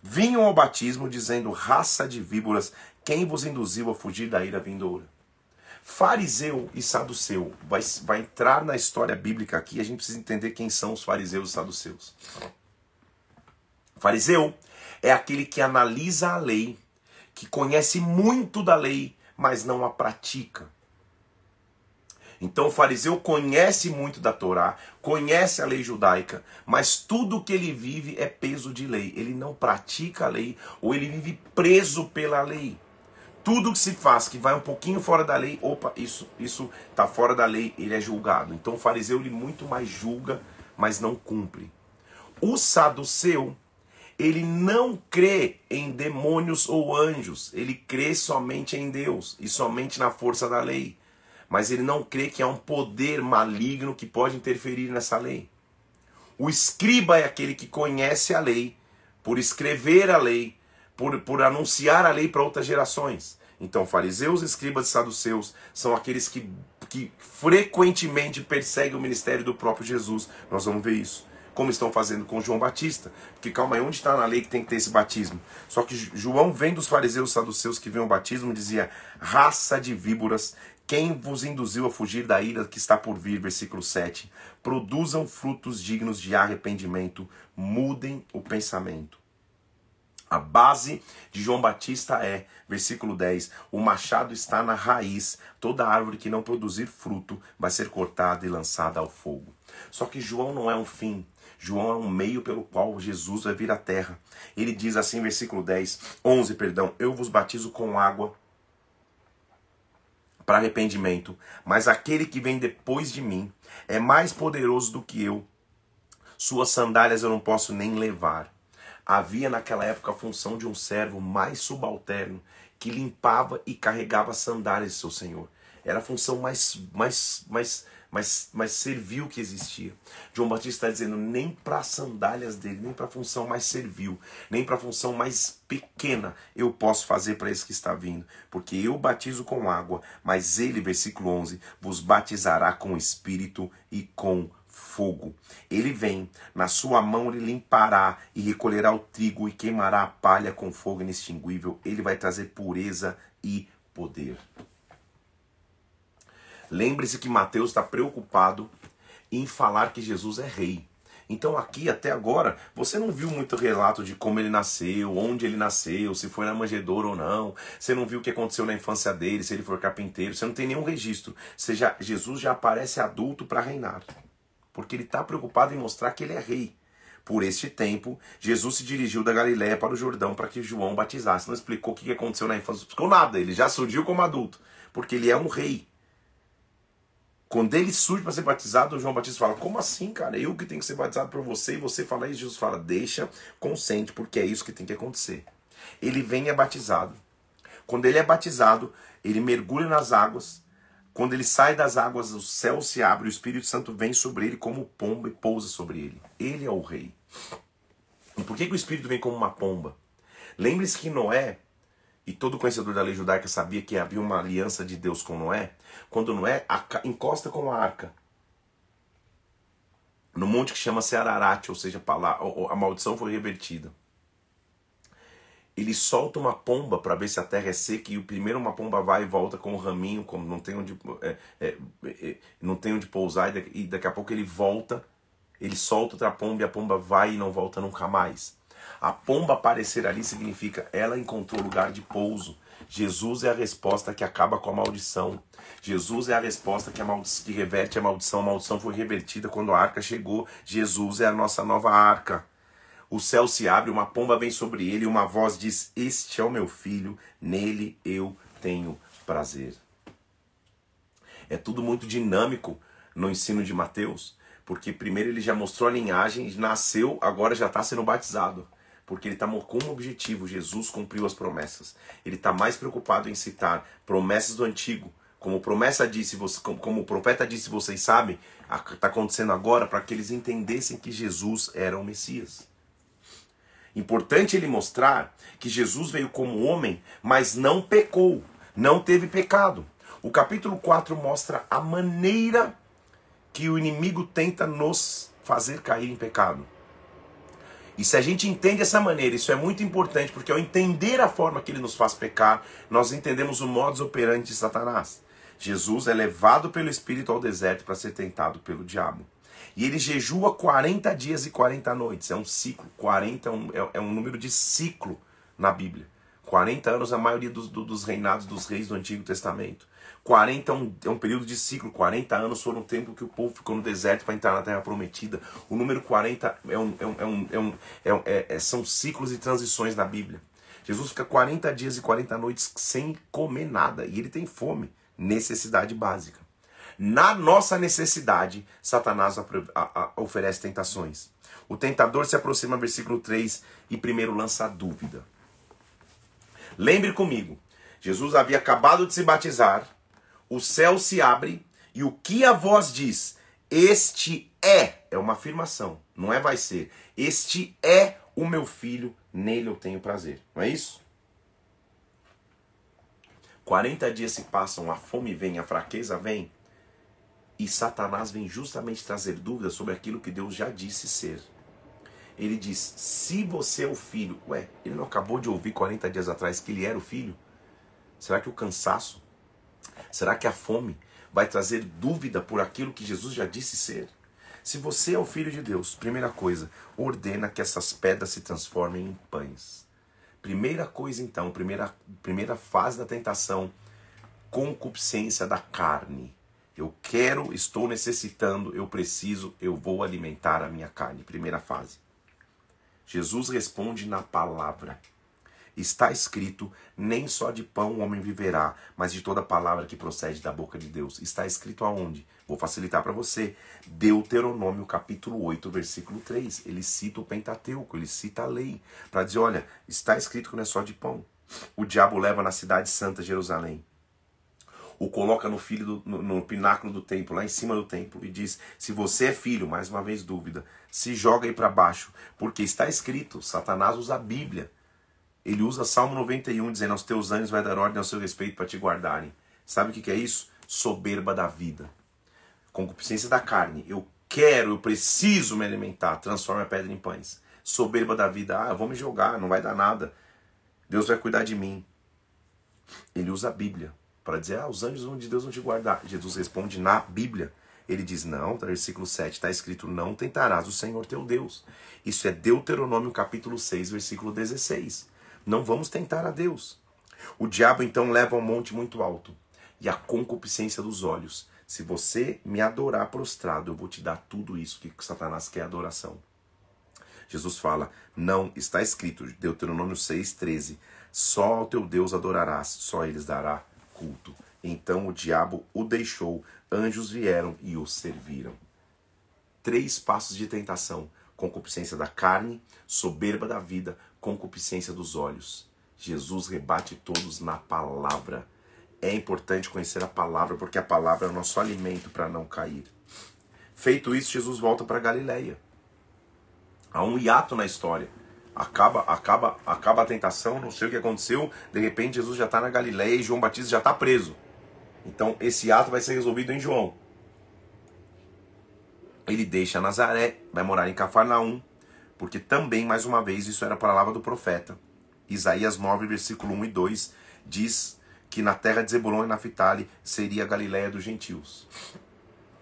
vinham ao batismo dizendo: raça de víboras, quem vos induziu a fugir da ira vindoura? Fariseu e saduceu vai, vai entrar na história bíblica aqui. A gente precisa entender quem são os fariseus e saduceus. Fariseu é aquele que analisa a lei, que conhece muito da lei, mas não a pratica. Então o fariseu conhece muito da Torá, conhece a lei judaica, mas tudo que ele vive é peso de lei. Ele não pratica a lei ou ele vive preso pela lei. Tudo que se faz que vai um pouquinho fora da lei, opa, isso isso está fora da lei, ele é julgado. Então o fariseu ele muito mais julga, mas não cumpre. O saduceu ele não crê em demônios ou anjos, ele crê somente em Deus e somente na força da lei mas ele não crê que há um poder maligno que pode interferir nessa lei. O escriba é aquele que conhece a lei, por escrever a lei, por, por anunciar a lei para outras gerações. Então, fariseus, escribas e saduceus são aqueles que, que frequentemente perseguem o ministério do próprio Jesus. Nós vamos ver isso. Como estão fazendo com João Batista. Porque calma aí, onde está na lei que tem que ter esse batismo? Só que João vem dos fariseus e saduceus que vêem o batismo e dizia: raça de víboras, quem vos induziu a fugir da ira que está por vir? Versículo 7. Produzam frutos dignos de arrependimento, mudem o pensamento. A base de João Batista é, versículo 10, o machado está na raiz, toda árvore que não produzir fruto vai ser cortada e lançada ao fogo. Só que João não é um fim, João é um meio pelo qual Jesus vai vir à terra. Ele diz assim, versículo 10, 11, perdão, eu vos batizo com água para arrependimento, mas aquele que vem depois de mim é mais poderoso do que eu. Suas sandálias eu não posso nem levar. Havia naquela época a função de um servo mais subalterno que limpava e carregava as sandálias de seu senhor. Era a função mais, mais, mais mas, mas servil que existia. João Batista está dizendo nem para as sandálias dele, nem para a função mais servil, nem para a função mais pequena eu posso fazer para esse que está vindo, porque eu batizo com água, mas ele, versículo 11, vos batizará com espírito e com fogo. Ele vem, na sua mão ele limpará e recolherá o trigo e queimará a palha com fogo inextinguível. Ele vai trazer pureza e poder. Lembre-se que Mateus está preocupado em falar que Jesus é rei. Então aqui até agora você não viu muito relato de como ele nasceu, onde ele nasceu, se foi na manjedoura ou não. Você não viu o que aconteceu na infância dele, se ele foi carpinteiro. Você não tem nenhum registro. Já, Jesus já aparece adulto para reinar, porque ele está preocupado em mostrar que ele é rei. Por este tempo, Jesus se dirigiu da Galiléia para o Jordão para que João batizasse. Não explicou o que aconteceu na infância, não explicou nada. Ele já surgiu como adulto, porque ele é um rei. Quando ele surge para ser batizado, João Batista fala: Como assim, cara? Eu que tenho que ser batizado por você e você fala isso. Jesus fala: Deixa, consente, porque é isso que tem que acontecer. Ele vem e é batizado. Quando ele é batizado, ele mergulha nas águas. Quando ele sai das águas, o céu se abre, o Espírito Santo vem sobre ele como pomba e pousa sobre ele. Ele é o rei. E por que, que o Espírito vem como uma pomba? Lembre-se que Noé e todo conhecedor da lei judaica sabia que havia uma aliança de Deus com Noé, quando Noé encosta com a arca no monte que chama-se Ararat, ou seja, a maldição foi revertida. Ele solta uma pomba para ver se a terra é seca e o primeiro uma pomba vai e volta com o um raminho, como não tem onde é, é, é, não tem onde pousar e daqui a pouco ele volta, ele solta outra pomba e a pomba vai e não volta nunca mais. A pomba aparecer ali significa ela encontrou lugar de pouso. Jesus é a resposta que acaba com a maldição. Jesus é a resposta que, a que reverte a maldição. A maldição foi revertida quando a arca chegou. Jesus é a nossa nova arca. O céu se abre, uma pomba vem sobre ele e uma voz diz: Este é o meu filho, nele eu tenho prazer. É tudo muito dinâmico no ensino de Mateus, porque primeiro ele já mostrou a linhagem, nasceu, agora já está sendo batizado porque ele está com um objetivo: Jesus cumpriu as promessas. Ele está mais preocupado em citar promessas do antigo, Como promessa disse, como o profeta disse, vocês sabem, está acontecendo agora para que eles entendessem que Jesus era o Messias. Importante ele mostrar que Jesus veio como homem, mas não pecou, não teve pecado. O capítulo 4 mostra a maneira que o inimigo tenta nos fazer cair em pecado. E se a gente entende essa maneira, isso é muito importante, porque ao entender a forma que ele nos faz pecar, nós entendemos o modus operandi de Satanás. Jesus é levado pelo Espírito ao deserto para ser tentado pelo diabo. E ele jejua 40 dias e 40 noites. É um ciclo. 40 é um, é, é um número de ciclo na Bíblia. 40 anos a maioria dos, dos reinados dos reis do Antigo Testamento. 40 é um, é um período de ciclo. 40 anos foram o tempo que o povo ficou no deserto para entrar na Terra Prometida. O número 40 é um, é um, é um, é um, é, é, é, são ciclos e transições na Bíblia. Jesus fica 40 dias e 40 noites sem comer nada. E ele tem fome. Necessidade básica. Na nossa necessidade, Satanás oferece tentações. O tentador se aproxima, versículo 3, e primeiro lança a dúvida. Lembre comigo, Jesus havia acabado de se batizar, o céu se abre, e o que a voz diz? Este é, é uma afirmação, não é vai ser. Este é o meu filho, nele eu tenho prazer. Não é isso? 40 dias se passam, a fome vem, a fraqueza vem. E Satanás vem justamente trazer dúvidas sobre aquilo que Deus já disse ser. Ele diz: se você é o filho, ué, ele não acabou de ouvir 40 dias atrás que ele era o filho? Será que o cansaço, será que a fome vai trazer dúvida por aquilo que Jesus já disse ser? Se você é o filho de Deus, primeira coisa, ordena que essas pedras se transformem em pães. Primeira coisa então, primeira, primeira fase da tentação, concupiscência da carne. Eu quero, estou necessitando, eu preciso, eu vou alimentar a minha carne. Primeira fase. Jesus responde na palavra. Está escrito: nem só de pão o homem viverá, mas de toda palavra que procede da boca de Deus. Está escrito aonde? Vou facilitar para você. Deuteronômio capítulo 8, versículo 3. Ele cita o Pentateuco, ele cita a lei, para dizer: olha, está escrito que não é só de pão. O diabo leva na cidade santa Jerusalém o coloca no filho do, no, no, pináculo do templo, lá em cima do templo, e diz: Se você é filho, mais uma vez dúvida, se joga aí para baixo, porque está escrito: Satanás usa a Bíblia. Ele usa Salmo 91, dizendo: Aos teus anjos vai dar ordem ao seu respeito para te guardarem. Sabe o que, que é isso? Soberba da vida, concupiscência da carne. Eu quero, eu preciso me alimentar. Transforma a pedra em pães. Soberba da vida. Ah, eu vou me jogar, não vai dar nada. Deus vai cuidar de mim. Ele usa a Bíblia para dizer, ah, os anjos de Deus vão te guardar. Jesus responde na Bíblia. Ele diz, não, versículo 7, está escrito, não tentarás o Senhor teu Deus. Isso é Deuteronômio capítulo 6, versículo 16. Não vamos tentar a Deus. O diabo então leva um monte muito alto e a concupiscência dos olhos. Se você me adorar prostrado, eu vou te dar tudo isso que Satanás quer adoração. Jesus fala, não, está escrito, Deuteronômio 6, 13, só ao teu Deus adorarás, só eles dará culto. Então o diabo o deixou, anjos vieram e o serviram. Três passos de tentação: concupiscência da carne, soberba da vida, concupiscência dos olhos. Jesus rebate todos na palavra. É importante conhecer a palavra, porque a palavra é o nosso alimento para não cair. Feito isso, Jesus volta para Galileia. Há um hiato na história acaba, acaba, acaba a tentação, não sei o que aconteceu, de repente Jesus já está na Galileia e João Batista já está preso. Então esse ato vai ser resolvido em João. Ele deixa Nazaré, vai morar em Cafarnaum, porque também, mais uma vez, isso era a palavra do profeta. Isaías 9, versículo 1 e 2 diz que na terra de Zebulon e Naphtali seria a Galileia dos gentios.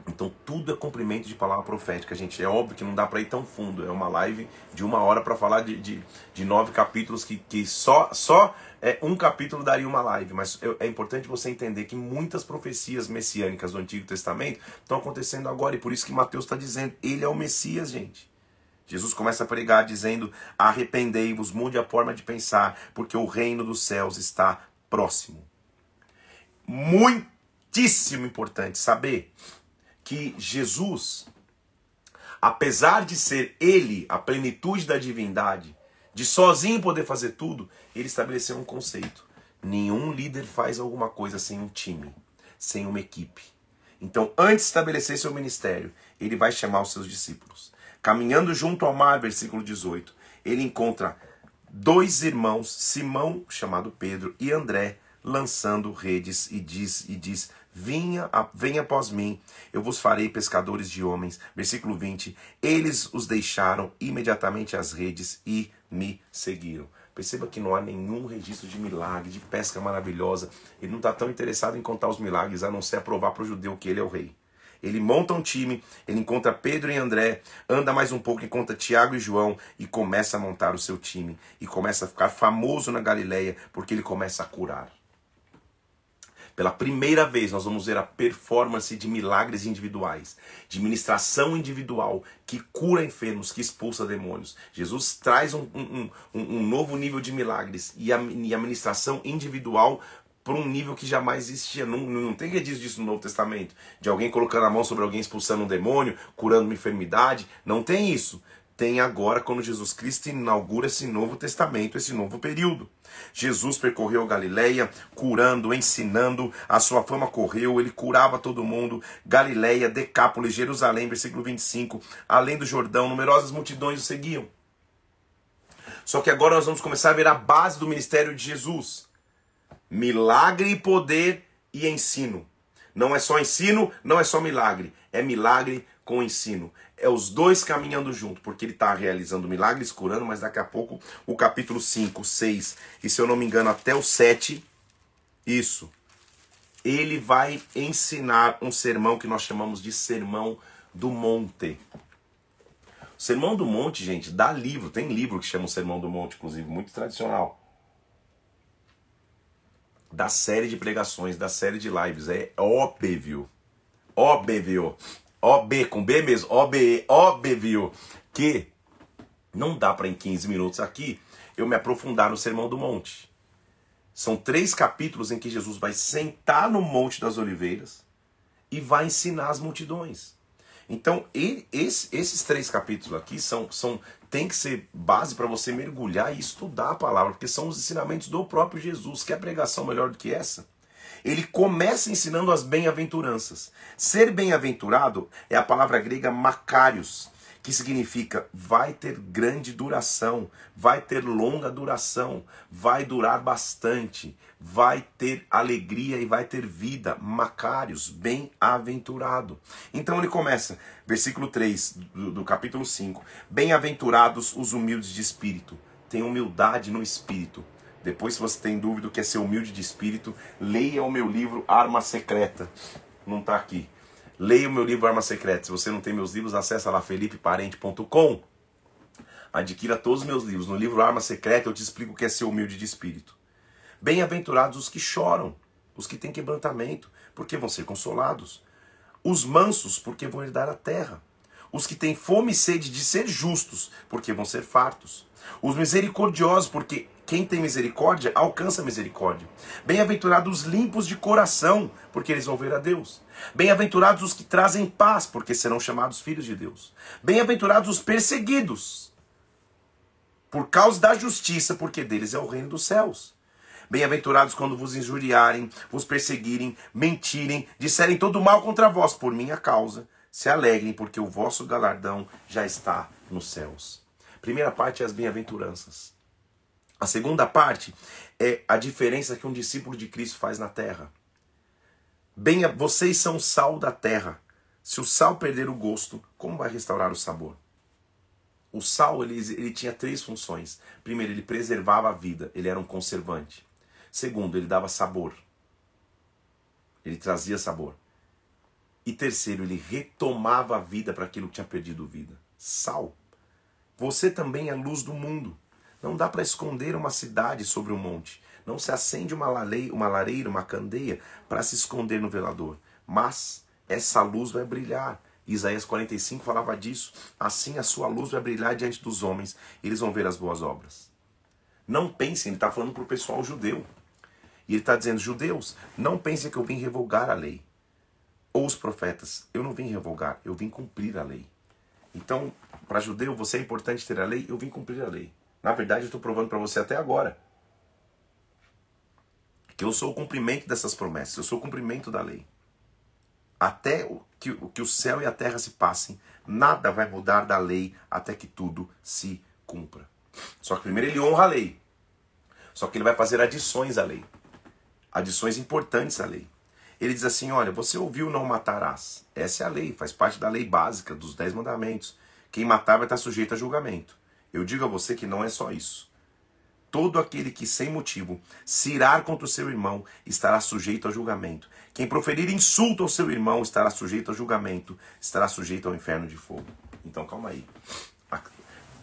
Então tudo é cumprimento de palavra profética, gente. É óbvio que não dá para ir tão fundo. É uma live de uma hora para falar de, de, de, nove capítulos que, que só, só é, um capítulo daria uma live. Mas é importante você entender que muitas profecias messiânicas do Antigo Testamento estão acontecendo agora. E por isso que Mateus está dizendo, ele é o Messias, gente. Jesus começa a pregar dizendo: arrependei-vos, mude a forma de pensar, porque o reino dos céus está próximo. Muitíssimo importante saber que Jesus, apesar de ser ele a plenitude da divindade, de sozinho poder fazer tudo, ele estabeleceu um conceito. Nenhum líder faz alguma coisa sem um time. sem uma equipe. Então, antes de estabelecer seu ministério, ele vai chamar os seus discípulos. Caminhando junto ao mar, versículo 18, ele encontra dois irmãos, Simão, chamado Pedro, e André, lançando redes, e diz, e diz: Vinha, venha após mim, eu vos farei pescadores de homens. Versículo 20: Eles os deixaram imediatamente as redes e me seguiram. Perceba que não há nenhum registro de milagre, de pesca maravilhosa. Ele não está tão interessado em contar os milagres, a não ser provar para o judeu que ele é o rei. Ele monta um time, ele encontra Pedro e André, anda mais um pouco, encontra Tiago e João e começa a montar o seu time. E começa a ficar famoso na Galileia porque ele começa a curar. Pela primeira vez, nós vamos ver a performance de milagres individuais, de ministração individual que cura enfermos, que expulsa demônios. Jesus traz um, um, um, um novo nível de milagres e a, e a ministração individual por um nível que jamais existia. Não, não tem registro disso no Novo Testamento. De alguém colocando a mão sobre alguém expulsando um demônio, curando uma enfermidade. Não tem isso. Tem agora quando Jesus Cristo inaugura esse Novo Testamento, esse novo período. Jesus percorreu Galileia, curando, ensinando, a sua fama correu, ele curava todo mundo. Galileia, Decápolis, Jerusalém, versículo 25, além do Jordão, numerosas multidões o seguiam. Só que agora nós vamos começar a ver a base do ministério de Jesus milagre e poder e ensino. Não é só ensino, não é só milagre. É milagre com ensino. É os dois caminhando junto, porque ele está realizando milagres, curando, mas daqui a pouco o capítulo 5, 6 e se eu não me engano até o 7, isso. Ele vai ensinar um sermão que nós chamamos de Sermão do Monte. Sermão do Monte, gente, dá livro. Tem livro que chama o Sermão do Monte, inclusive, muito tradicional da série de pregações, da série de lives. É óbvio, óbvio, OB com B mesmo, OB, óbvio que não dá para em 15 minutos aqui eu me aprofundar no Sermão do Monte. São três capítulos em que Jesus vai sentar no Monte das Oliveiras e vai ensinar as multidões. Então, esses três capítulos aqui são, são tem que ser base para você mergulhar e estudar a palavra, porque são os ensinamentos do próprio Jesus. Quer pregação melhor do que essa? Ele começa ensinando as bem-aventuranças. Ser bem-aventurado é a palavra grega macários, que significa vai ter grande duração, vai ter longa duração, vai durar bastante, vai ter alegria e vai ter vida. Macários, bem-aventurado. Então ele começa, versículo 3 do, do capítulo 5: Bem-aventurados os humildes de espírito, tem humildade no espírito. Depois, se você tem dúvida do que é ser humilde de espírito, leia o meu livro Arma Secreta. Não está aqui Leia o meu livro Arma Secreta. Se você não tem meus livros, acessa lá felipeparente.com. Adquira todos os meus livros. No livro Arma Secreta eu te explico o que é ser humilde de espírito. Bem-aventurados os que choram, os que têm quebrantamento, porque vão ser consolados. Os mansos, porque vão herdar a terra. Os que têm fome e sede de ser justos, porque vão ser fartos. Os misericordiosos, porque quem tem misericórdia alcança misericórdia. Bem-aventurados os limpos de coração, porque eles vão ver a Deus. Bem-aventurados os que trazem paz, porque serão chamados filhos de Deus. Bem-aventurados os perseguidos, por causa da justiça, porque deles é o reino dos céus. Bem-aventurados quando vos injuriarem, vos perseguirem, mentirem, disserem todo mal contra vós por minha causa. Se alegrem, porque o vosso galardão já está nos céus. Primeira parte é as bem-aventuranças. A segunda parte é a diferença que um discípulo de Cristo faz na terra. Bem, vocês são o sal da terra. Se o sal perder o gosto, como vai restaurar o sabor? O sal ele, ele tinha três funções. Primeiro, ele preservava a vida, ele era um conservante. Segundo, ele dava sabor. Ele trazia sabor. E terceiro, ele retomava a vida para aquilo que tinha perdido vida. Sal. Você também é luz do mundo. Não dá para esconder uma cidade sobre um monte. Não se acende uma, lareira, uma lareira, uma candeia para se esconder no velador. Mas essa luz vai brilhar. Isaías 45 falava disso. Assim a sua luz vai brilhar diante dos homens. Eles vão ver as boas obras. Não pensem, ele está falando para o pessoal judeu. E ele está dizendo, judeus, não pensem que eu vim revogar a lei. Ou os profetas, eu não vim revogar, eu vim cumprir a lei. Então, para judeu, você é importante ter a lei, eu vim cumprir a lei. Na verdade, eu estou provando para você até agora que eu sou o cumprimento dessas promessas, eu sou o cumprimento da lei. Até o que, que o céu e a terra se passem, nada vai mudar da lei até que tudo se cumpra. Só que primeiro ele honra a lei. Só que ele vai fazer adições à lei. Adições importantes à lei. Ele diz assim: olha, você ouviu não matarás. Essa é a lei, faz parte da lei básica dos dez mandamentos. Quem matar vai estar sujeito a julgamento. Eu digo a você que não é só isso. Todo aquele que sem motivo se irar contra o seu irmão estará sujeito a julgamento. Quem proferir insulto ao seu irmão estará sujeito a julgamento, estará sujeito ao inferno de fogo. Então calma aí. A,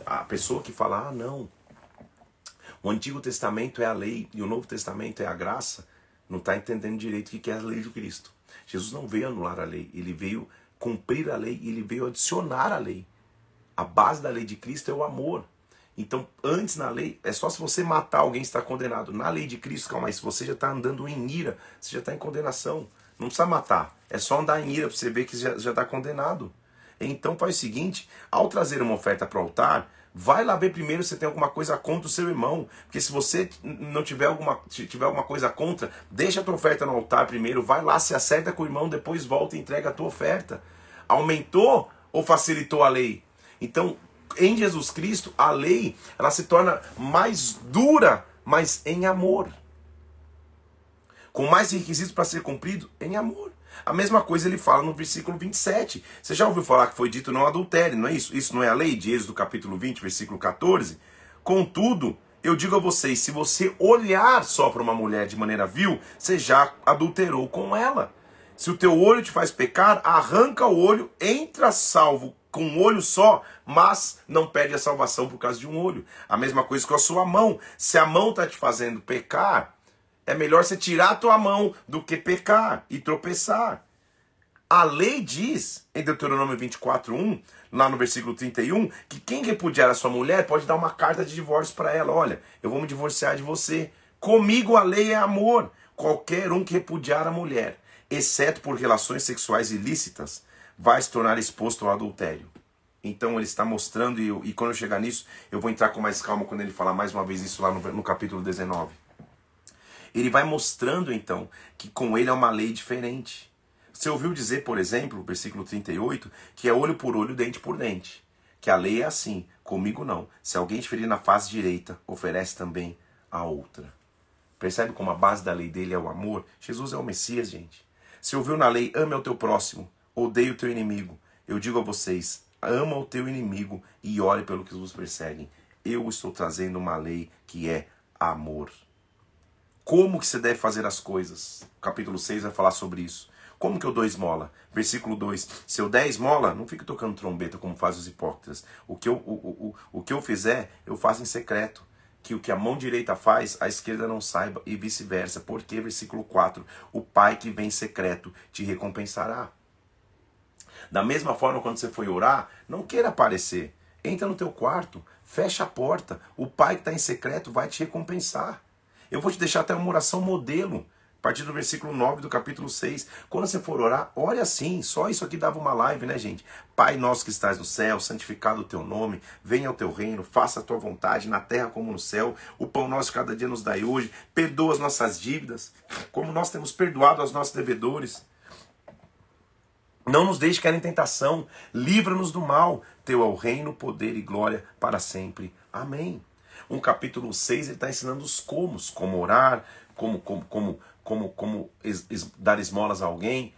a pessoa que fala, ah, não, o Antigo Testamento é a lei e o Novo Testamento é a graça, não está entendendo direito o que é a lei de Cristo. Jesus não veio anular a lei, ele veio cumprir a lei, ele veio adicionar a lei. A base da lei de Cristo é o amor. Então, antes na lei, é só se você matar alguém está condenado. Na lei de Cristo, calma aí, se você já está andando em ira, você já está em condenação. Não precisa matar. É só andar em ira para você ver que já está condenado. Então faz o seguinte: ao trazer uma oferta para o altar, vai lá ver primeiro se tem alguma coisa contra o seu irmão. Porque se você não tiver alguma, tiver alguma coisa contra, deixa a tua oferta no altar primeiro, vai lá, se acerta com o irmão, depois volta e entrega a tua oferta. Aumentou ou facilitou a lei? Então, em Jesus Cristo, a lei ela se torna mais dura, mas em amor. Com mais requisitos para ser cumprido, em amor. A mesma coisa ele fala no versículo 27. Você já ouviu falar que foi dito não adultere, não é isso? Isso não é a lei de Êxodo capítulo 20, versículo 14? Contudo, eu digo a vocês, se você olhar só para uma mulher de maneira vil, você já adulterou com ela. Se o teu olho te faz pecar, arranca o olho, entra salvo com um olho só, mas não perde a salvação por causa de um olho. A mesma coisa com a sua mão. Se a mão está te fazendo pecar, é melhor você tirar a tua mão do que pecar e tropeçar. A lei diz, em Deuteronômio 24:1, lá no versículo 31, que quem repudiar a sua mulher pode dar uma carta de divórcio para ela. Olha, eu vou me divorciar de você. Comigo a lei é amor. Qualquer um que repudiar a mulher, exceto por relações sexuais ilícitas, vai se tornar exposto ao adultério. Então ele está mostrando, e, e, quando eu chegar nisso, eu vou entrar com mais calma quando ele falar mais uma vez isso lá no, no capítulo 19. Ele vai mostrando então que com ele é uma lei diferente. Você ouviu dizer, por exemplo, versículo 38, que é olho por olho, dente por dente. Que a lei é assim, comigo não. Se alguém te ferir na face direita, oferece também a outra. Percebe como a base da lei dele é o amor? Jesus é o Messias, gente. Se ouviu na lei, ame ao teu próximo, odeie o teu inimigo. Eu digo a vocês, ama o teu inimigo e ore pelo que vos perseguem. Eu estou trazendo uma lei que é amor. Como que você deve fazer as coisas? O capítulo 6 vai falar sobre isso. Como que eu dou esmola? Versículo 2. Se eu der esmola, não fique tocando trombeta como fazem os hipócritas. O que eu, o, o, o, o que eu fizer, eu faço em secreto que o que a mão direita faz, a esquerda não saiba, e vice-versa. Porque, versículo 4, o Pai que vem secreto te recompensará. Da mesma forma, quando você for orar, não queira aparecer. Entra no teu quarto, fecha a porta. O Pai que está em secreto vai te recompensar. Eu vou te deixar até uma oração modelo. A partir do versículo 9 do capítulo 6. Quando você for orar, ore assim. Só isso aqui dava uma live, né, gente? Pai nosso que estás no céu, santificado o teu nome, venha o teu reino, faça a tua vontade na terra como no céu. O pão nosso cada dia nos dai hoje. Perdoa as nossas dívidas, como nós temos perdoado aos nossos devedores não nos deixe cair em tentação, livra-nos do mal. Teu é o reino, poder e glória para sempre. Amém. Um capítulo 6 ele está ensinando os comos, como orar, como, como, como, como, como es, es, dar esmolas a alguém,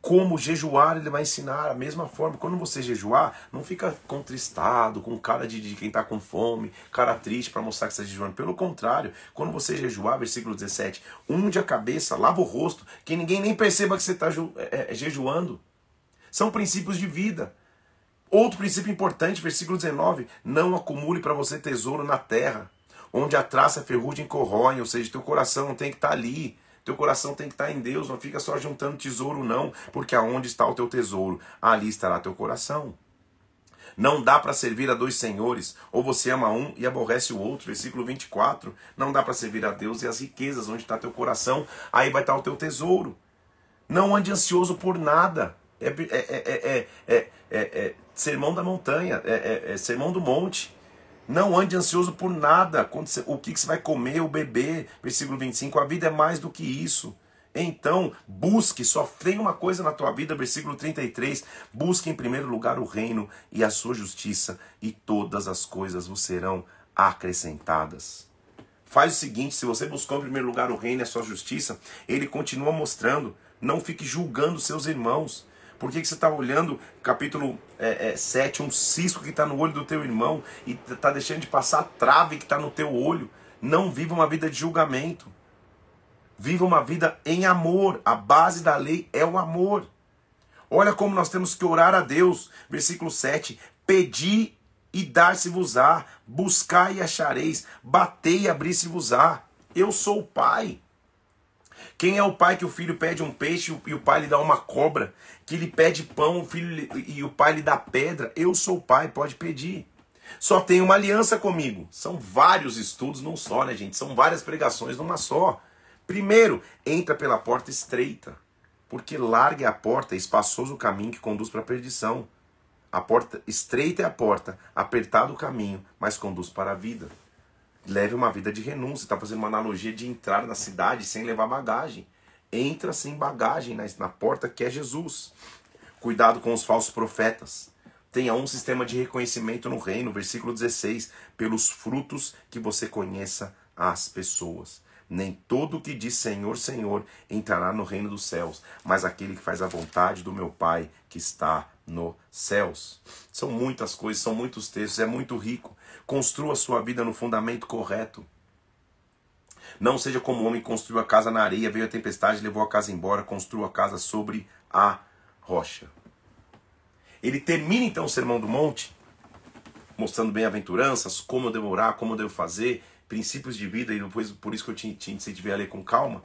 como jejuar, ele vai ensinar a mesma forma. Quando você jejuar, não fica contristado, com cara de, de quem está com fome, cara triste para mostrar que está jejuando. Pelo contrário, quando você jejuar, versículo 17, unde a cabeça, lava o rosto, que ninguém nem perceba que você está é, é, jejuando. São princípios de vida. Outro princípio importante, versículo 19: não acumule para você tesouro na terra, onde a traça, a ferrugem corroem, ou seja, teu coração não tem que estar tá ali. Teu coração tem que estar em Deus, não fica só juntando tesouro, não, porque aonde está o teu tesouro, ali estará teu coração. Não dá para servir a dois senhores, ou você ama um e aborrece o outro. Versículo 24. Não dá para servir a Deus e as riquezas, onde está teu coração, aí vai estar o teu tesouro. Não ande ansioso por nada. É, é, é, é, é, é sermão da montanha, é, é sermão do monte. Não ande ansioso por nada. O que você vai comer ou beber. Versículo 25. A vida é mais do que isso. Então, busque, só tem uma coisa na tua vida, versículo 33. Busque em primeiro lugar o reino e a sua justiça, e todas as coisas vos serão acrescentadas. Faz o seguinte: se você buscou em primeiro lugar o reino e a sua justiça, ele continua mostrando. Não fique julgando seus irmãos. Por que, que você está olhando, capítulo é, é, 7, um cisco que está no olho do teu irmão e está deixando de passar a trave que está no teu olho? Não viva uma vida de julgamento. Viva uma vida em amor. A base da lei é o amor. Olha como nós temos que orar a Deus. Versículo 7. Pedi e dar-se-vos-á, buscai e achareis, batei e abrir-se-vos-á. Eu sou o pai. Quem é o pai que o filho pede um peixe e o pai lhe dá uma cobra? Que ele pede pão o filho e o pai lhe dá pedra? Eu sou o pai, pode pedir. Só tem uma aliança comigo. São vários estudos num só, né, gente? São várias pregações numa só. Primeiro, entra pela porta estreita, porque larga a porta, é espaçoso o caminho que conduz para a perdição. A porta estreita é a porta, apertado o caminho, mas conduz para a vida. Leve uma vida de renúncia. Está fazendo uma analogia de entrar na cidade sem levar bagagem. Entra sem bagagem na, na porta que é Jesus. Cuidado com os falsos profetas. Tenha um sistema de reconhecimento no reino, versículo 16, pelos frutos que você conheça as pessoas. Nem todo que diz Senhor, Senhor entrará no reino dos céus, mas aquele que faz a vontade do meu Pai que está nos céus. São muitas coisas, são muitos textos, é muito rico. Construa sua vida no fundamento correto. Não seja como o homem que construiu a casa na areia, veio a tempestade, levou a casa embora, construa a casa sobre a rocha. Ele termina então o Sermão do Monte, mostrando bem-aventuranças, como eu devo orar, como eu devo fazer, princípios de vida, e depois por isso que eu te, te incentivei a ler com calma.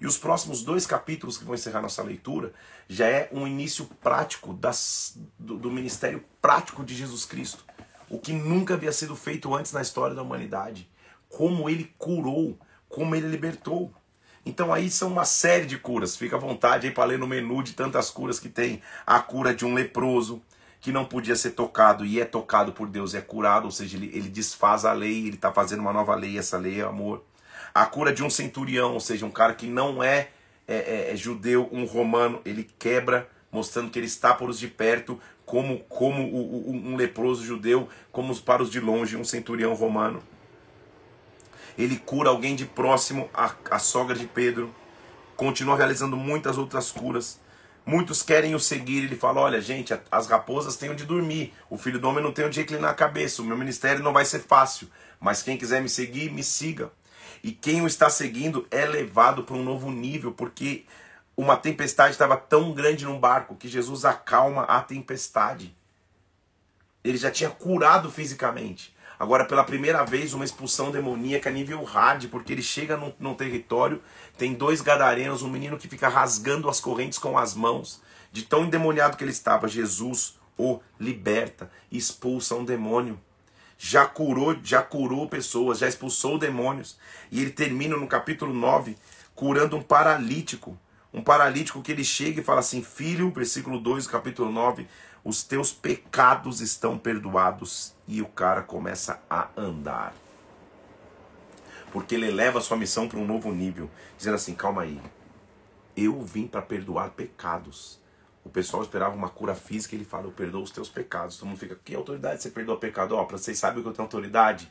E os próximos dois capítulos que vão encerrar nossa leitura já é um início prático das, do, do ministério prático de Jesus Cristo. O que nunca havia sido feito antes na história da humanidade. Como ele curou, como ele libertou. Então aí são uma série de curas. Fica à vontade aí para ler no menu de tantas curas que tem. A cura de um leproso, que não podia ser tocado e é tocado por Deus, é curado, ou seja, ele, ele desfaz a lei, ele está fazendo uma nova lei, essa lei é amor. A cura de um centurião, ou seja, um cara que não é, é, é, é judeu, um romano, ele quebra, mostrando que ele está por os de perto, como, como o, o, um leproso judeu, como para os de longe, um centurião romano. Ele cura alguém de próximo, a, a sogra de Pedro. Continua realizando muitas outras curas. Muitos querem o seguir. Ele fala: Olha, gente, as raposas têm onde dormir. O filho do homem não tem onde reclinar a cabeça. O meu ministério não vai ser fácil. Mas quem quiser me seguir, me siga. E quem o está seguindo é levado para um novo nível, porque uma tempestade estava tão grande num barco que Jesus acalma a tempestade. Ele já tinha curado fisicamente. Agora, pela primeira vez, uma expulsão demoníaca a nível hard, porque ele chega num, num território, tem dois gadarenos, um menino que fica rasgando as correntes com as mãos. De tão endemoniado que ele estava, Jesus o liberta, expulsa um demônio já curou, já curou pessoas, já expulsou demônios. E ele termina no capítulo 9 curando um paralítico. Um paralítico que ele chega e fala assim: Filho, versículo 2, capítulo 9, os teus pecados estão perdoados. E o cara começa a andar. Porque ele leva a sua missão para um novo nível, dizendo assim: Calma aí, eu vim para perdoar pecados. O pessoal esperava uma cura física, ele fala, eu perdoo os teus pecados. Todo mundo fica, que autoridade você perdoa pecado? Ó, para vocês sabem que eu tenho autoridade,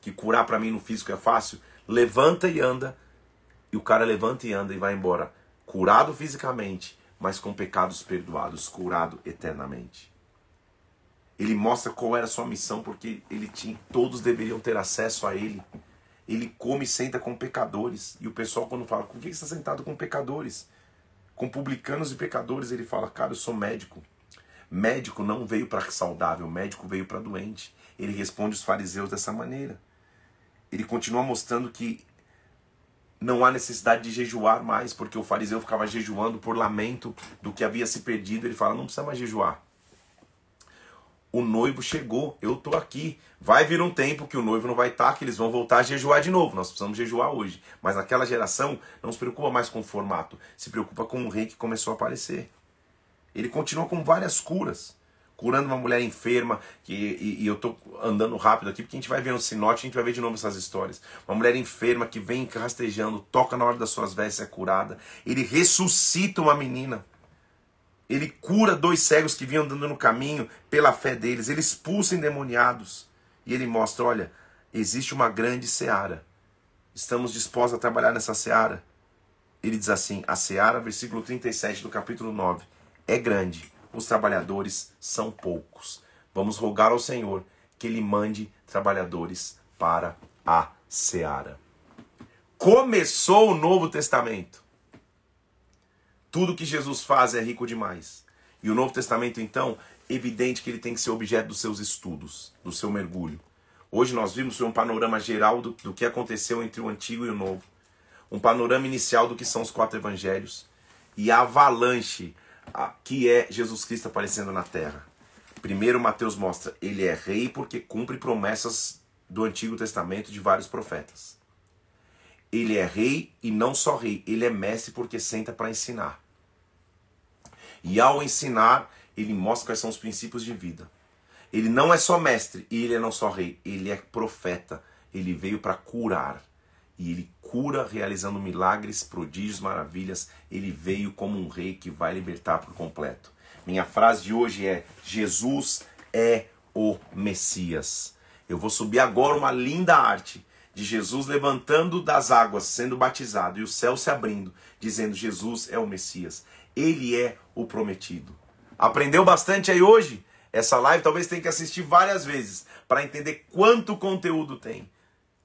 que curar para mim no físico é fácil. Levanta e anda. E o cara levanta e anda e vai embora. Curado fisicamente, mas com pecados perdoados, curado eternamente. Ele mostra qual era a sua missão, porque ele tinha, todos deveriam ter acesso a ele. Ele come e senta com pecadores. E o pessoal, quando fala, por que está sentado com pecadores? com publicanos e pecadores, ele fala: Cara, eu sou médico. Médico não veio para saudável, médico veio para doente. Ele responde os fariseus dessa maneira. Ele continua mostrando que não há necessidade de jejuar mais, porque o fariseu ficava jejuando por lamento do que havia se perdido. Ele fala: Não precisa mais jejuar o noivo chegou, eu tô aqui. Vai vir um tempo que o noivo não vai estar, tá, que eles vão voltar a jejuar de novo. Nós precisamos jejuar hoje. Mas naquela geração não se preocupa mais com o formato, se preocupa com o rei que começou a aparecer. Ele continua com várias curas, curando uma mulher enferma, que, e, e eu tô andando rápido aqui, porque a gente vai ver no sinote, a gente vai ver de novo essas histórias. Uma mulher enferma que vem rastejando, toca na hora das suas vestes, é curada. Ele ressuscita uma menina. Ele cura dois cegos que vinham andando no caminho pela fé deles. Ele expulsa endemoniados. E ele mostra: olha, existe uma grande seara. Estamos dispostos a trabalhar nessa seara. Ele diz assim: a seara, versículo 37 do capítulo 9, é grande os trabalhadores são poucos. Vamos rogar ao Senhor que Ele mande trabalhadores para a seara. Começou o Novo Testamento. Tudo que Jesus faz é rico demais. E o Novo Testamento, então, evidente que ele tem que ser objeto dos seus estudos, do seu mergulho. Hoje nós vimos um panorama geral do, do que aconteceu entre o Antigo e o Novo. Um panorama inicial do que são os quatro evangelhos. E a avalanche que é Jesus Cristo aparecendo na terra. Primeiro, Mateus mostra, ele é rei porque cumpre promessas do Antigo Testamento de vários profetas. Ele é rei e não só rei, ele é mestre porque senta para ensinar. E ao ensinar, ele mostra quais são os princípios de vida. Ele não é só mestre e ele é não só rei, ele é profeta. Ele veio para curar e ele cura realizando milagres, prodígios, maravilhas. Ele veio como um rei que vai libertar por completo. Minha frase de hoje é: Jesus é o Messias. Eu vou subir agora uma linda arte de Jesus levantando das águas, sendo batizado, e o céu se abrindo, dizendo: Jesus é o Messias. Ele é o prometido. Aprendeu bastante aí hoje? Essa live talvez tenha que assistir várias vezes para entender quanto conteúdo tem.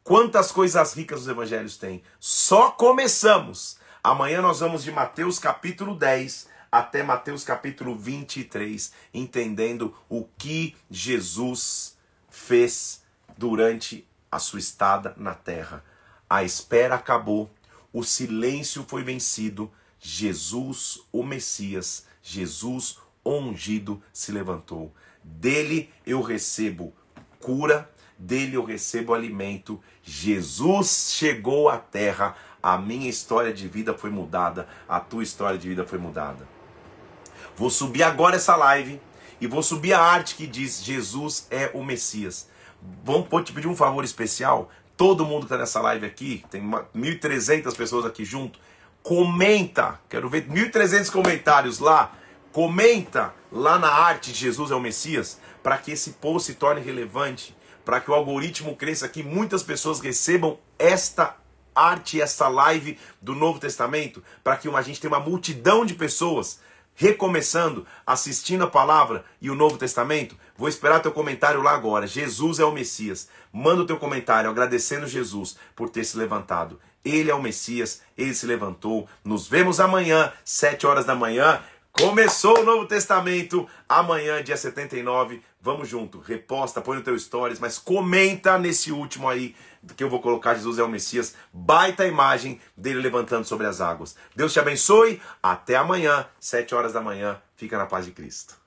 Quantas coisas ricas os evangelhos têm. Só começamos. Amanhã nós vamos de Mateus capítulo 10 até Mateus capítulo 23, entendendo o que Jesus fez durante a sua estada na terra. A espera acabou, o silêncio foi vencido, Jesus, o Messias, Jesus ungido, se levantou. Dele eu recebo cura, dele eu recebo alimento. Jesus chegou à terra, a minha história de vida foi mudada, a tua história de vida foi mudada. Vou subir agora essa live e vou subir a arte que diz Jesus é o Messias. Vamos te pedir um favor especial? Todo mundo que está nessa live aqui, tem 1.300 pessoas aqui junto, comenta, quero ver 1.300 comentários lá, comenta lá na arte de Jesus é o Messias, para que esse post se torne relevante para que o algoritmo cresça, que muitas pessoas recebam esta arte, esta live do Novo Testamento, para que a gente tenha uma multidão de pessoas recomeçando, assistindo a palavra e o Novo Testamento. Vou esperar teu comentário lá agora. Jesus é o Messias. Manda o teu comentário agradecendo Jesus por ter se levantado. Ele é o Messias, ele se levantou. Nos vemos amanhã, sete horas da manhã. Começou o Novo Testamento, amanhã, dia 79. Vamos junto, reposta, põe no teu stories, mas comenta nesse último aí, que eu vou colocar Jesus é o Messias, baita imagem dele levantando sobre as águas. Deus te abençoe, até amanhã, 7 horas da manhã, fica na paz de Cristo.